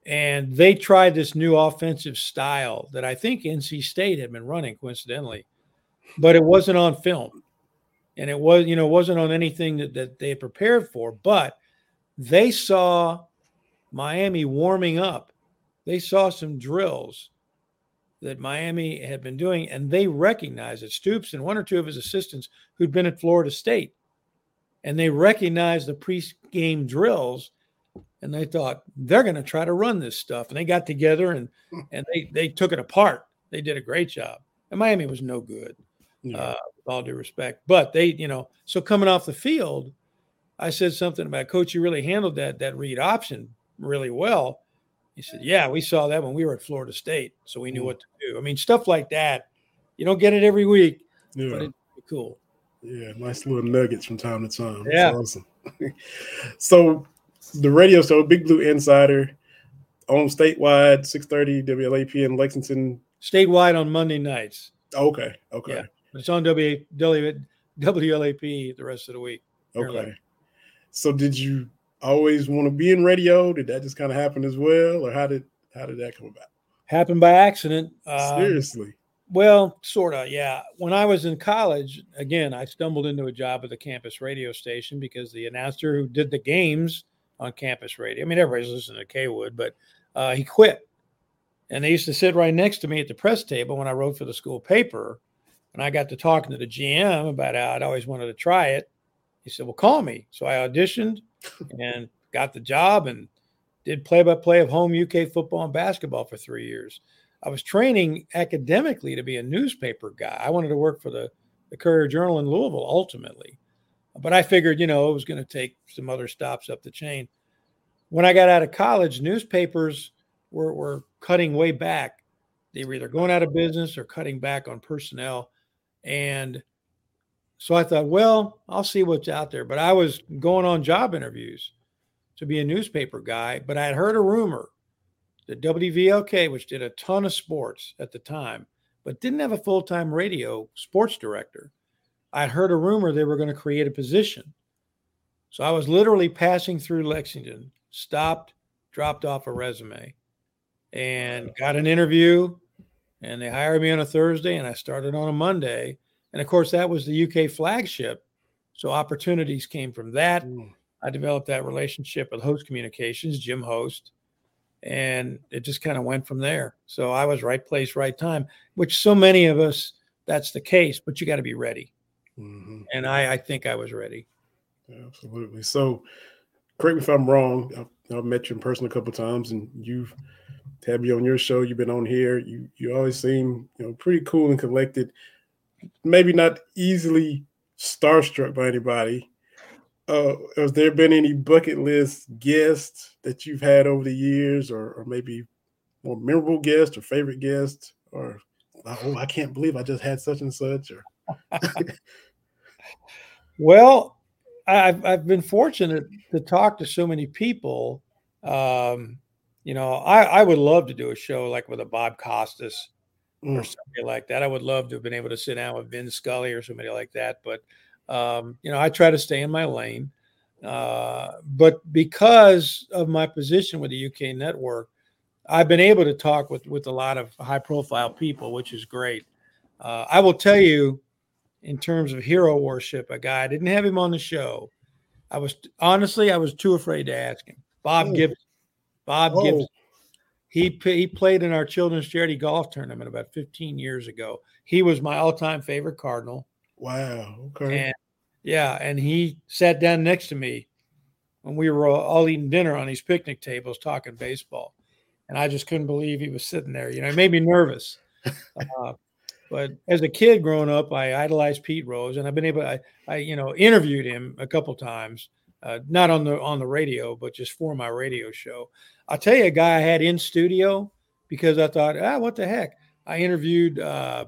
and they tried this new offensive style that I think NC State had been running coincidentally, but it wasn't on film. And it was, you know, wasn't on anything that, that they had prepared for, but they saw Miami warming up. They saw some drills that Miami had been doing, and they recognized it. Stoops and one or two of his assistants who'd been at Florida State, and they recognized the pre-game drills, and they thought they're going to try to run this stuff. And they got together and and they they took it apart. They did a great job. And Miami was no good, yeah. uh, with all due respect. But they, you know, so coming off the field, I said something about coach. You really handled that that read option really well. He said, Yeah, we saw that when we were at Florida State. So we knew mm. what to do. I mean, stuff like that, you don't get it every week, yeah. but it's cool. Yeah, nice little nuggets from time to time. Yeah. That's awesome. so the radio show, Big Blue Insider, on statewide, 630 WLAP in Lexington. Statewide on Monday nights. Okay. Okay. Yeah. It's on w, w, WLAP the rest of the week. Okay. So did you always want to be in radio? Did that just kind of happen as well, or how did how did that come about? Happened by accident. Um, Seriously. Well, sort of, yeah. When I was in college, again, I stumbled into a job at the campus radio station because the announcer who did the games on campus radio, I mean, everybody's listening to Cawood, but uh, he quit. And they used to sit right next to me at the press table when I wrote for the school paper. And I got to talking to the GM about how I'd always wanted to try it. He said, Well, call me. So I auditioned and got the job and did play by play of home UK football and basketball for three years. I was training academically to be a newspaper guy. I wanted to work for the, the Courier Journal in Louisville ultimately. But I figured, you know, it was going to take some other stops up the chain. When I got out of college, newspapers were, were cutting way back. They were either going out of business or cutting back on personnel. And so I thought, well, I'll see what's out there. But I was going on job interviews to be a newspaper guy, but I had heard a rumor that WVLK, which did a ton of sports at the time, but didn't have a full time radio sports director, I heard a rumor they were going to create a position. So I was literally passing through Lexington, stopped, dropped off a resume, and got an interview. And they hired me on a Thursday, and I started on a Monday and of course, that was the UK flagship. So opportunities came from that. Mm. I developed that relationship with Host Communications, Jim Host, and it just kind of went from there. So I was right place, right time, which so many of us, that's the case, but you got to be ready. Mm-hmm. And I, I think I was ready. Absolutely. So, correct me if I'm wrong. I've, I've met you in person a couple times, and you've had me on your show. You've been on here. You you always seem you know pretty cool and collected maybe not easily starstruck by anybody. Uh, has there been any bucket list guests that you've had over the years, or, or maybe more memorable guests or favorite guests, or oh, I can't believe I just had such and such, or well, I've I've been fortunate to talk to so many people. Um, you know, I, I would love to do a show like with a Bob Costas mm. or somebody like that. I would love to have been able to sit down with Vin Scully or somebody like that. But um, you know, I try to stay in my lane. Uh, but because of my position with the UK network, I've been able to talk with with a lot of high profile people, which is great. Uh, I will tell you, in terms of hero worship, a guy I didn't have him on the show. I was honestly I was too afraid to ask him. Bob Oh. Gibson. Bob Oh. Gibson. He he played in our children's charity golf tournament about 15 years ago. He was my all time favorite Cardinal. Wow. Okay. And yeah, and he sat down next to me when we were all, all eating dinner on these picnic tables talking baseball. And I just couldn't believe he was sitting there. You know, it made me nervous. uh, but as a kid growing up, I idolized Pete Rose, and I've been able. I, I you know, interviewed him a couple times, uh, not on the on the radio, but just for my radio show. I'll tell you a guy I had in studio because I thought, ah, what the heck? I interviewed uh,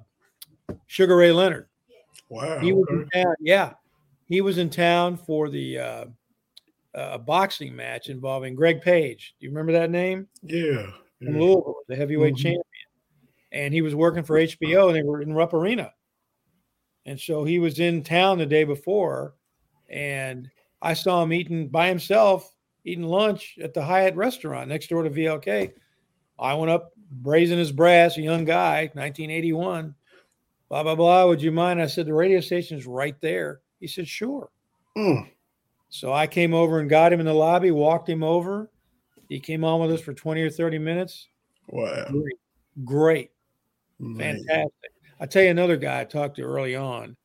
Sugar Ray Leonard. wow. He was in town. Yeah, he was in town for the uh, uh, boxing match involving Greg Page. Do you remember that name? Yeah. From yeah. Louisville, the heavyweight Mhm. champion. And he was working for HBO, and they were in Rupp Arena. And so he was in town the day before, and I saw him eating by himself, eating lunch at the Hyatt restaurant next door to VLK. I went up, brazen his brass, a young guy, 1981. Blah blah blah. Would you mind? I said the radio station's right there. He said sure. Mm. So I came over and got him in the lobby, walked him over. He came on with us for 20 or 30 minutes. Wow. Great. Great. Fantastic. I'll tell you another guy I talked to early on,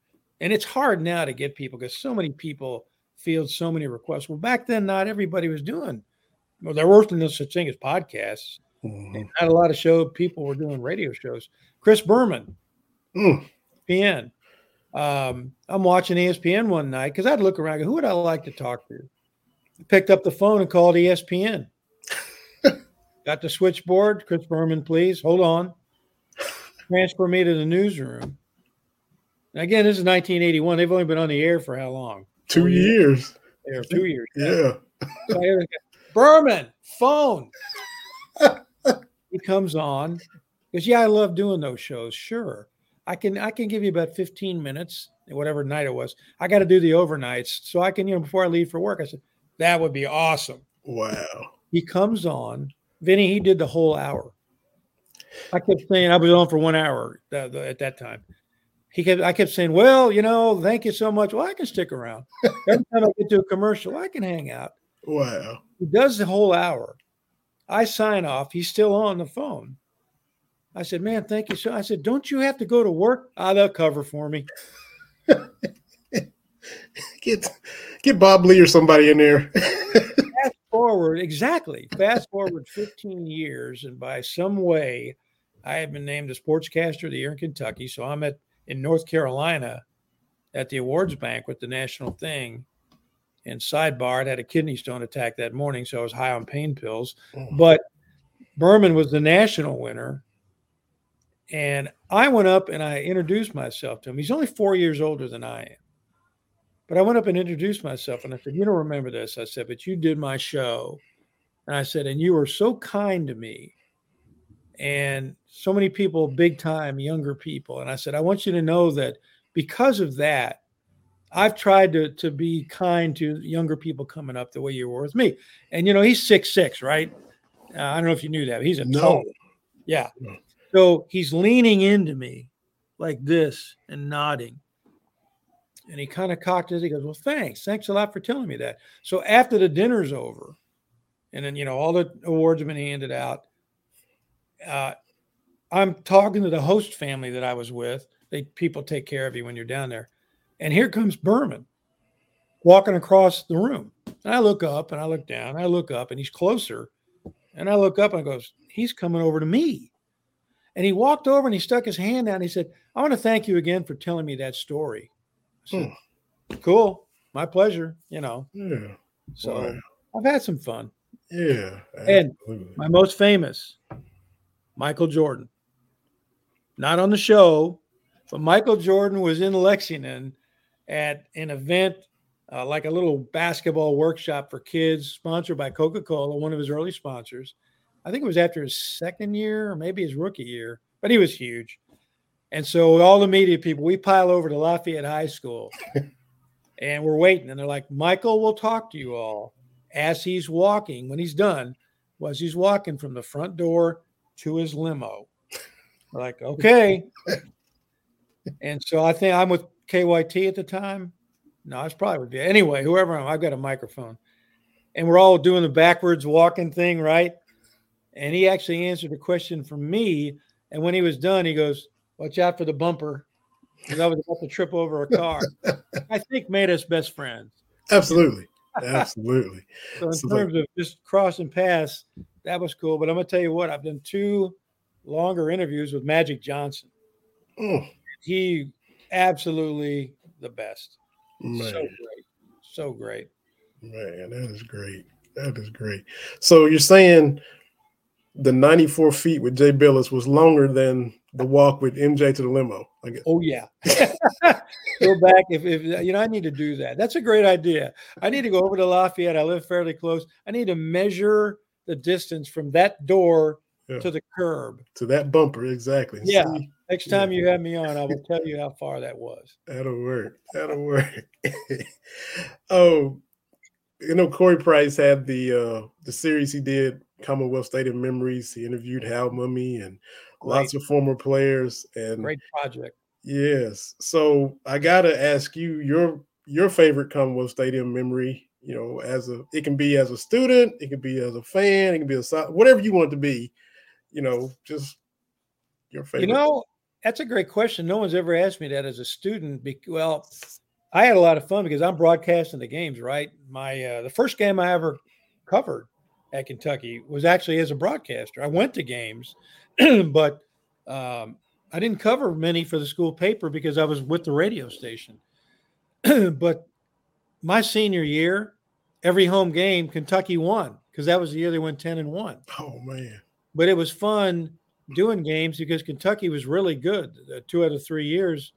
and it's hard now to get people because so many people field so many requests. Well, back then, not everybody was doing. Well, there weren't no such thing as podcasts. Mhm. And not a lot of show people were doing radio shows. Chris Berman, Mm. ESPN. Um, I'm watching ESPN one night because I'd look around. and go, Who would I like to talk to? Picked up the phone and called ESPN. Got the switchboard. Chris Berman, please hold on. Transfer me to the newsroom. And again, this is 1981. They've only been on the air for how long? Two years. years. Two years. Yeah. So I hear this guy, Berman, phone. he comes on. Because Yeah, I love doing those shows. Sure. I can I can give you about 15 minutes, whatever night it was. I got to do the overnights. So I can, you know, before I leave for work. I said, That would be awesome. Wow. He comes on. Vinny, he did the whole hour. I kept saying I was on for one hour uh, at that time. He kept I kept saying, Well, you know, thank you so much. Well, I can stick around. Every time I get to a commercial, I can hang out. Wow. He does the whole hour. I sign off. He's still on the phone. I said, "Man, thank you so." I said, "Don't you have to go to work?" Ah, they'll cover for me. Get get Bob Ley or somebody in there. Fast forward, exactly. Fast forward 15 years, and by some way, I have been named the sportscaster of the year in Kentucky. So I'm at in North Carolina at the awards bank with the national thing. And sidebar, I had a kidney stone attack that morning, so I was high on pain pills. Mm. But Berman was the national winner. And I went up and I introduced myself to him. He's only four years older than I am. But I went up and introduced myself and I said, You don't remember this. I said, But you did my show. And I said, And you were so kind to me. And so many people, big time, younger people. And I said, I want you to know that because of that, I've tried to, to be kind to younger people coming up the way you were with me. And, you know, he's six six, right? Uh, I don't know if you knew that. But he's a No. tall. Yeah. So he's leaning into me like this and nodding. And he kind of cocked his, he goes, Well, thanks. Thanks a lot for telling me that. So after the dinner's over, and then, you know, all the awards have been handed out, uh, I'm talking to the host family that I was with. They people take care of you when you're down there. And here comes Berman walking across the room. And I look up and I look down, and I look up and he's closer. And I look up and I goes, he's coming over to me. And he walked over and he stuck his hand out and he said, I want to thank you again for telling me that story. Said, cool. My pleasure. You know, Yeah. so Wow. I've had some fun. Yeah. And. My most famous, Michael Jordan. Not on the show, but Michael Jordan was in Lexington at an event uh, like a little basketball workshop for kids, sponsored by Coca Cola, one of his early sponsors. I think it was after his second year or maybe his rookie year, but he was huge. And so all the media people, we pile over to Lafayette High School and we're waiting. And they're like, Michael will talk to you all as he's walking. When he's done, was he's walking from the front door to his limo. like, okay. and so I think I'm with KYT at the time. No, it's probably would be anyway. Whoever I'm, I've got a microphone, and we're all doing the backwards walking thing, right? And he actually answered a question from me. And when he was done, he goes, "Watch out for the bumper," because I was about to trip over a car. I think made us best friends. Absolutely, absolutely. so in so terms like, of just crossing paths, that was cool. But I'm gonna tell you what, I've done two longer interviews with Magic Johnson. Oh. He absolutely the best. Man. So great. So great. Man, that is great. That is great. So you're saying the 94 feet with Jay Bilas was longer than the walk with MJ to the limo. I guess. Oh yeah. go back if, if you know I need to do that. That's a great idea. I need to go over to Lafayette. I live fairly close. I need to measure the distance from that door yeah. to the curb. To that bumper, exactly. Yeah. See, Next time yeah. you have me on, I will tell you how far that was. That'll work. That'll work. oh, you know, Corey Price had the uh the series he did, Commonwealth Stadium Memories. He interviewed Hal Mumme and Great. lots of former players and great project. Yes. So I gotta ask you your your favorite Commonwealth Stadium memory. You know, as a it can be as a student, it can be as a fan, it can be a whatever you want it to be. You know, just your favorite. You know, that's a great question. No one's ever asked me that as a student. Well, I had a lot of fun because I'm broadcasting the games. Right, my uh, the first game I ever covered at Kentucky was actually as a broadcaster. I went to games, but um, I didn't cover many for the school paper because I was with the radio station. but my senior year, every home game, Kentucky won because that was the year they went 10 and 1. Oh, man. But it was fun doing games because Kentucky was really good. Uh, two out of three years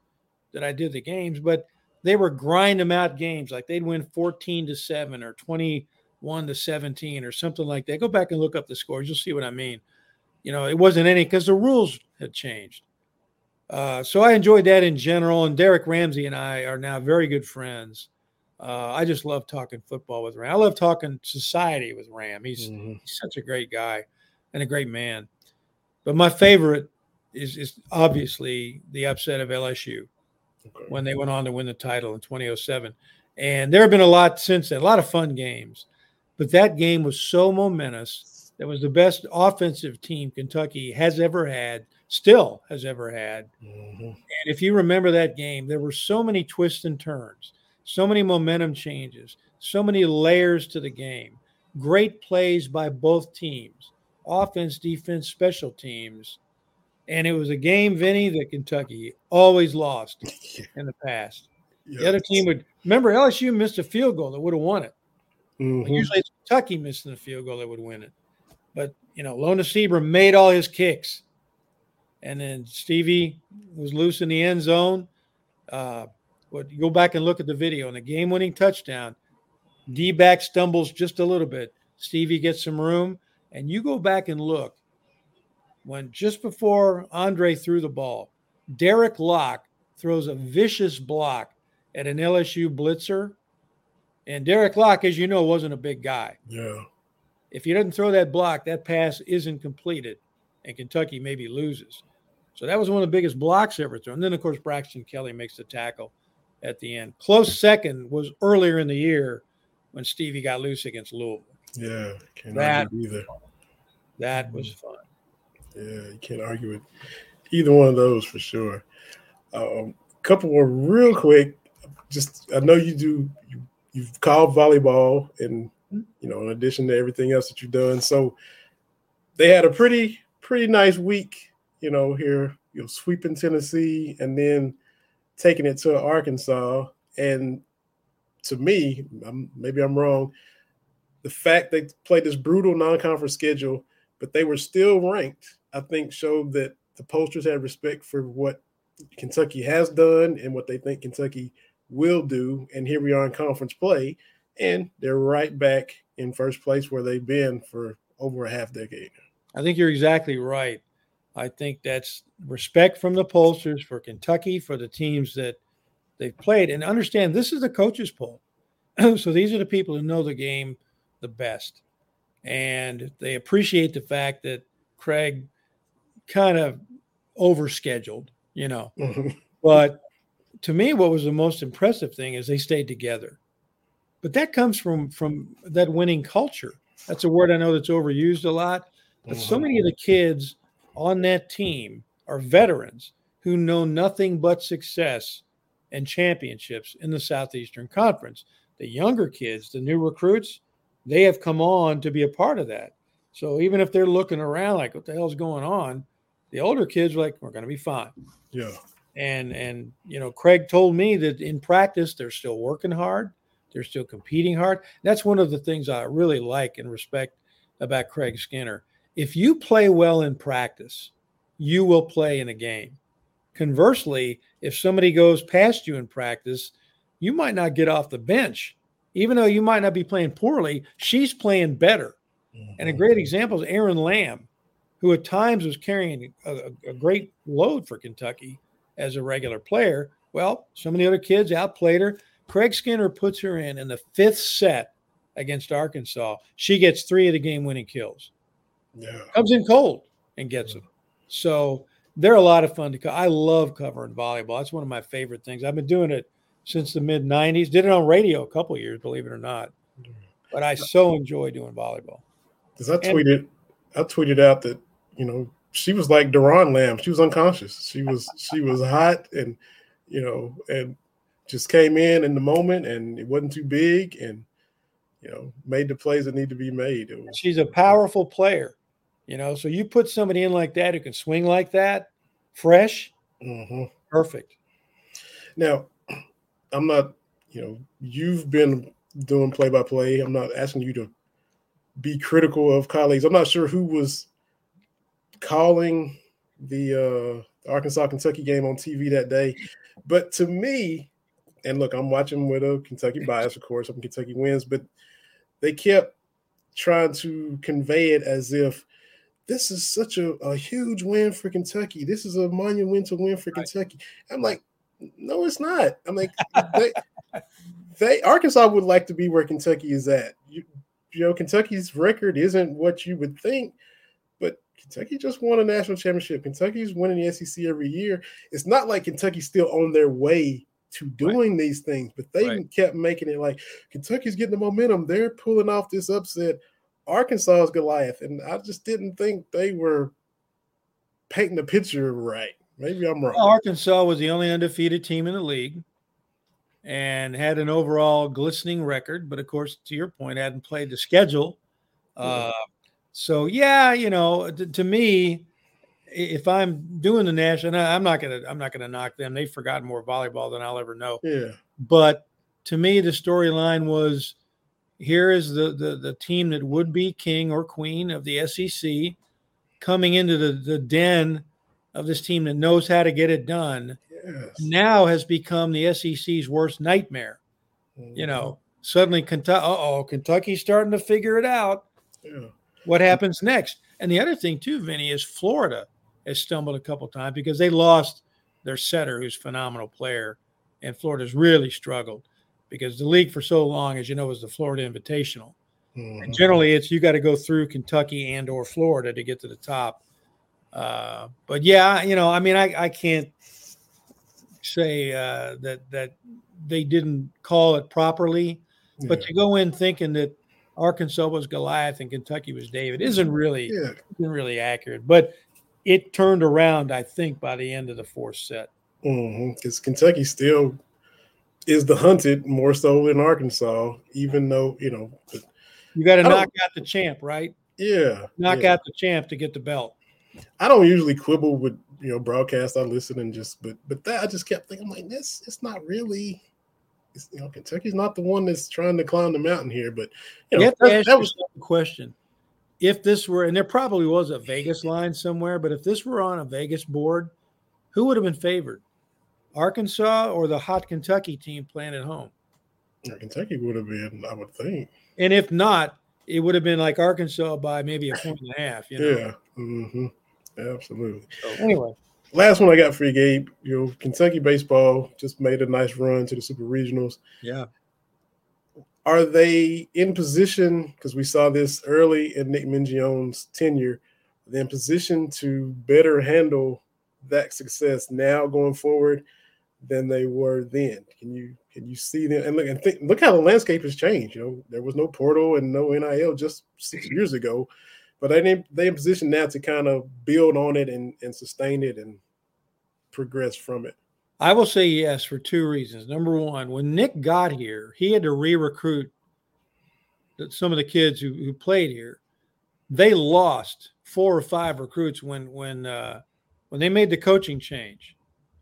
that I did the games, but they were grind them out games like they'd win 14 to 7 or 21 to 17 or something like that. Go back and look up the scores. You'll see what I mean. You know, it wasn't any because the rules had changed. Uh, so I enjoyed that in general. And Derrick Ramsey and I are now very good friends. Uh, I just love talking football with Ram. I love talking society with Ram. He's, mm-hmm. he's such a great guy and a great man. But my favorite is, is obviously the upset of LSU okay. when they went on to win the title in 2007. And there have been a lot since then, a lot of fun games. But that game was so momentous. That was the best offensive team Kentucky has ever had, still has ever had. Mm-hmm. And if you remember that game, there were so many twists and turns, so many momentum changes, so many layers to the game. Great plays by both teams offense, defense, special teams. And it was a game, Vinny, that Kentucky always lost in the past. The other team would remember LSU missed a field goal that would have won it. Mm-hmm. Usually it's Kentucky missing the field goal that would win it. But you know, Lones Seiber made all his kicks. And then Stevie was loose in the end zone. Uh, but go back and look at the video and the game-winning touchdown. D back stumbles just a little bit. Stevie gets some room. And you go back and look when just before Andre threw the ball, Derrick Locke throws a vicious block at an LSU blitzer. And Derrick Locke, as you know, wasn't a big guy. Yeah. If he doesn't throw that block, that pass isn't completed, and Kentucky maybe loses. So that was one of the biggest blocks ever thrown. And then, of course, Braxton Kelley makes the tackle at the end. Close second was earlier in the year when Stevie got loose against Louisville. Yeah, can't that, argue either. That was fun. Yeah, you can't argue with either one of those for sure. Um, couple more real quick. Just I know you do. You, you've called volleyball, and you know, in addition to everything else that you've done, so they had a pretty pretty nice week. You know, here you know, sweeping Tennessee, and then taking it to Arkansas. And to me, I'm, maybe I'm wrong the fact they played this brutal non-conference schedule, but they were still ranked, I think showed that the posters had respect for what Kentucky has done and what they think Kentucky will do. And here we are in conference play, and they're right back in first place where they've been for over a half decade. I think you're exactly right. I think that's respect from the pollsters for Kentucky, for the teams that they've played. And understand this is the coaches poll. so these are the people who know the game the best. and they appreciate the fact that Craig kind of overscheduled, you know. Mhm. But to me, what was the most impressive thing is they stayed together. But that comes from from that winning culture. That's a word I know that's overused a lot. But so Mhm. many of the kids on that team are veterans who know nothing but success and championships in the Southeastern Conference. The younger kids, the new recruits, they have come on to be a part of that. So even if they're looking around like, what the hell's going on? The older kids are like, we're going to be fine. Yeah. And and you know, Craig told me that in practice they're still working hard, they're still competing hard. That's one of the things I really like and respect about Craig Skinner. If you play well in practice, you will play in a game. Conversely, if somebody goes past you in practice, you might not get off the bench. Even though you might not be playing poorly, she's playing better. And a mm-hmm. great example is Erin Lamb, who at times was carrying a, a great load for Kentucky as a regular player. Well, some of the other kids outplayed her. Craig Skinner puts her in in the fifth set against Arkansas. She gets three of the game winning kills. Yeah. Comes in cold and gets them. So they're a lot of fun to cover. I love covering volleyball. That's one of my favorite things. I've been doing it since the mid 90s. Did it on radio a couple years, believe it or not. But I so enjoy doing volleyball. Because I And- tweeted, I tweeted out that you know she was like Doron Lamb. She was unconscious. She was she was hot and you know and just came in in the moment and it wasn't too big and you know made the plays that need to be made. Was, She's a powerful player, you know. So you put somebody in like that who can swing like that, fresh, Mhm. perfect. Now, I'm not, you know, you've been doing play by play. I'm not asking you to be critical of colleagues. I'm not sure who was calling the uh, Arkansas Kentucky game on TV that day, but to me, and look, I'm watching with a Kentucky bias, of course, hoping Kentucky wins, but they kept trying to convey it as if this is such a, a huge win for Kentucky. This is a monumental win for Kentucky. I'm like, no, it's not. I'm like, they, they Arkansas would like to be where Kentucky is at. You, you know, Kentucky's record isn't what you would think, but Kentucky just won a national championship. Kentucky's winning the SEC every year. It's not like Kentucky's still on their way to doing these things, but they Right. kept making it like Kentucky's getting the momentum. They're pulling off this upset. Arkansas is Goliath, and I just didn't think they were painting the picture right. Maybe I'm wrong. Arkansas was the only undefeated team in the league and had an overall glistening record, but of course, to your point, hadn't played the schedule. Uh, so yeah, you know, to, to me, if I'm doing the national, I'm not gonna, I'm not gonna knock them. They've forgotten more volleyball than I'll ever know. Yeah, But to me, the storyline was here is the, the the team that would be king or queen of the SEC coming into the, the den of this team that knows how to get it done yes. now has become the SEC's worst nightmare. You know, mm-hmm. suddenly Kentucky, oh, Kentucky's starting to figure it out. Yeah. What happens next? And the other thing too, Vinny, is Florida has stumbled a couple times because they lost their setter, who's a phenomenal player, and Florida's really struggled because the league for so long, as you know, was the Florida Invitational. Mhm. And generally, it's you got to go through Kentucky and or Florida to get to the top. Uh, but yeah, you know, I mean, I, I can't say uh, that that they didn't call it properly, but to go in thinking that Arkansas was Goliath and Kentucky was David isn't really yeah, isn't really accurate. But it turned around, I think, by the end of the fourth set. because Kentucky still is the hunted more so in Arkansas, even though you know. You got to oh. knock out the champ, right? yeah, Knock yeah. out the champ to get the belt. I don't usually quibble with you know broadcast. I listen and just, but but that I just kept thinking like this. It's not really. It's, you know, Kentucky's not the one that's trying to climb the mountain here, but you You know have to that, ask that was a question. If this were, and there probably was a Vegas line somewhere, but if this were on a Vegas board, who would have been favored? Arkansas or the hot Kentucky team playing at home? Kentucky would have been, I would think. And if not, it would have been like Arkansas by maybe a point and a half. You know. Yeah, hmm absolutely. So anyway, Last one I got for you, Gabe. You know, Kentucky baseball just made a nice run to the Super Regionals. yeah. are they in position? Because we saw this early in Nick Mingione's tenure, they in position to better handle that success now going forward than they were then. Can you can you see them and look and think look how the landscape has changed? You know, there was no portal and no NIL just six years ago, but they they in position now to kind of build on it and, and sustain it and progress from it. I will say yes for two reasons. Number one, when Nick got here, he had to re-recruit some of the kids who, who played here. They lost four or five recruits when when uh, when they made the coaching change.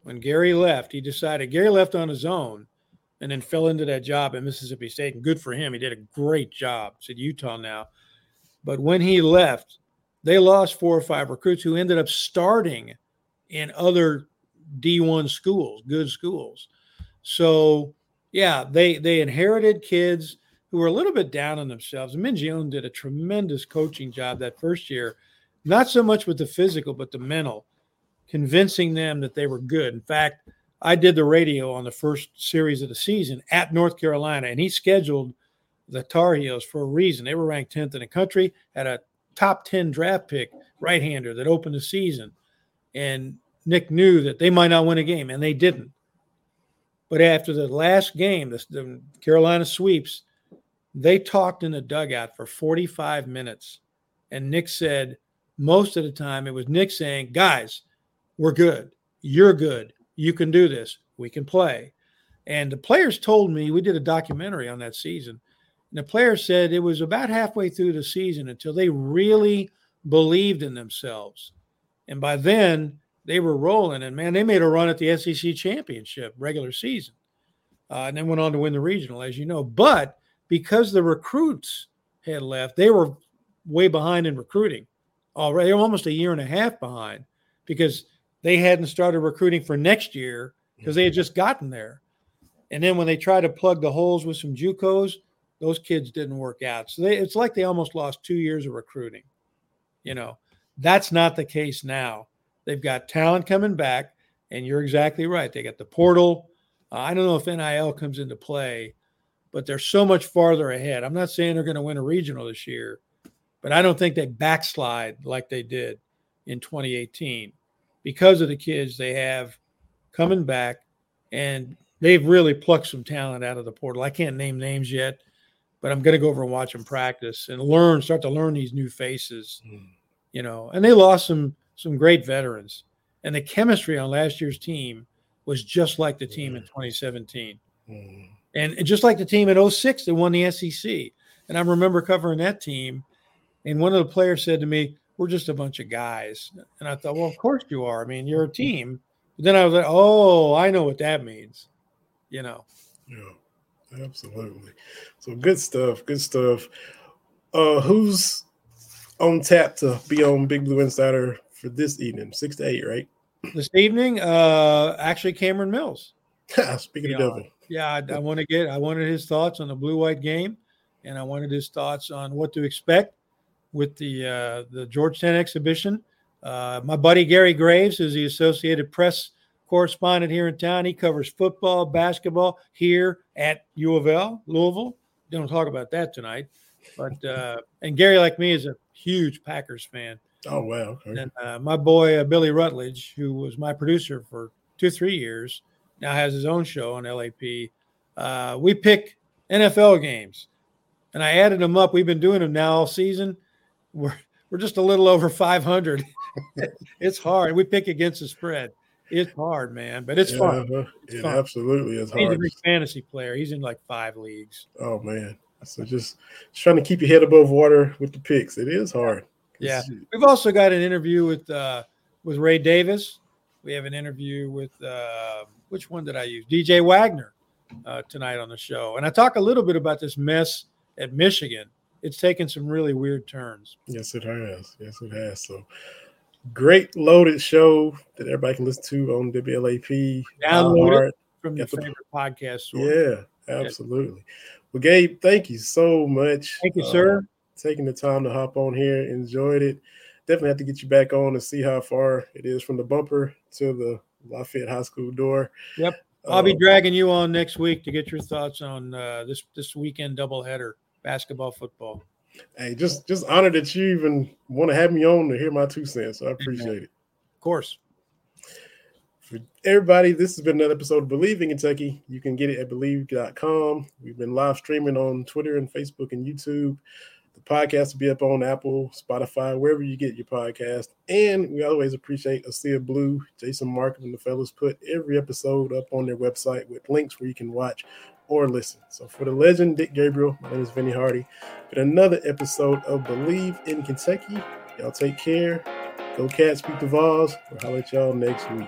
When Gary left, he decided Gary left on his own and then fell into that job at Mississippi State. And good for him. He did a great job. It's at Utah now. But when he left, they lost four or five recruits who ended up starting in other D1 schools, good schools. So, yeah, they they inherited kids who were a little bit down on themselves. Mingione did a tremendous coaching job that first year, not so much with the physical, but the mental, convincing them that they were good. In fact, I did the radio on the first series of the season at North Carolina, and he scheduled the Tar Heels for a reason. They were ranked 10th in the country, had a top 10 draft pick right hander that opened the season. And Nick knew that they might not win a game, and they didn't. But after the last game, the, the Carolina sweeps, they talked in the dugout for 45 minutes. And Nick said, most of the time, it was Nick saying, Guys, we're good. You're good. You can do this. We can play. And the players told me, we did a documentary on that season. And the players said it was about halfway through the season until they really believed in themselves. And by then, they were rolling, and man, they made a run at the SEC championship regular season, uh, and then went on to win the regional, as you know. But because the recruits had left, they were way behind in recruiting already, almost a year and a half behind, because they hadn't started recruiting for next year because they had just gotten there. And then when they tried to plug the holes with some JUCOs, those kids didn't work out. So they, it's like they almost lost two years of recruiting. You know, that's not the case now. They've got talent coming back, and you're exactly right. They got the portal. Uh, I don't know if NIL comes into play, but they're so much farther ahead. I'm not saying they're going to win a regional this year, but I don't think they backslide like they did in 2018 because of the kids they have coming back, and they've really plucked some talent out of the portal. I can't name names yet, but I'm going to go over and watch them practice and learn, start to learn these new faces, mm. you know. And they lost some some great veterans. And the chemistry on last year's team was just like the team in 2017. Mm-hmm. And just like the team in 06 that won the SEC. And I remember covering that team. And one of the players said to me, We're just a bunch of guys. And I thought, Well, of course you are. I mean, you're a team. But then I was like, Oh, I know what that means. You know. Yeah, absolutely. So good stuff. Good stuff. Uh, who's on tap to be on Big Blue Insider for this evening, six to eight, right? This evening, uh, actually, Cameron Mills. Speaking of devil, yeah, I, I want to get. I wanted his thoughts on the blue white game, and I wanted his thoughts on what to expect with the uh, the Georgetown exhibition. Uh, my buddy Gary Graves is the Associated Press correspondent here in town. He covers football, basketball here at U of L, Louisville. Don't talk about that tonight, but uh, and Gary, like me, is a huge Packers fan. Oh wow! Okay. And uh, my boy uh, Billy Rutledge, who was my producer for two three years, now has his own show on LAP. Uh, we pick NFL games, and I added them up. We've been doing them now all season. We're we're just a little over 500. it's hard. We pick against the spread. It's hard, man, but it's yeah, fun. It's it fun. absolutely is He's a big fantasy player. He's in like five leagues. Oh man. So just, just trying to keep your head above water with the picks. It is hard. Yeah, we've also got an interview with uh, with Ray Davis. We have an interview with uh, which one did I use? DJ Wagner uh, tonight on the show, and I talk a little bit about this mess at Michigan. It's taken some really weird turns. Yes, it has. Yes, it has. So great loaded show that everybody can listen to on WLAP. Download it from your favorite podcast. Yeah, absolutely. Well, Gabe, thank you so much. Thank you, sir. Uh, taking the time to hop on here. Enjoyed it. Definitely have to get you back on and see how far it is from the bumper to the Lafayette High School door. Yep. I'll be uh, dragging you on next week to get your thoughts on uh, this this weekend doubleheader basketball football. Hey, just just honored that you even want to have me on to hear my two cents. So I appreciate it. Of course. For everybody, this has been another episode of Bleav in Kentucky. You can get it at bleav.com. We've been live streaming on Twitter and Facebook and YouTube. The podcast will be up on Apple, Spotify, wherever you get your podcast. And we always appreciate A Sea Blue, Jason Marcum, and the fellas put every episode up on their website with links where you can watch or listen. So for the legend, Dick Gabriel, my name is Vinny Hardy. For another episode of Bleav in Kentucky, y'all take care. Go Cats, beat the Vols. We'll holler at y'all next week.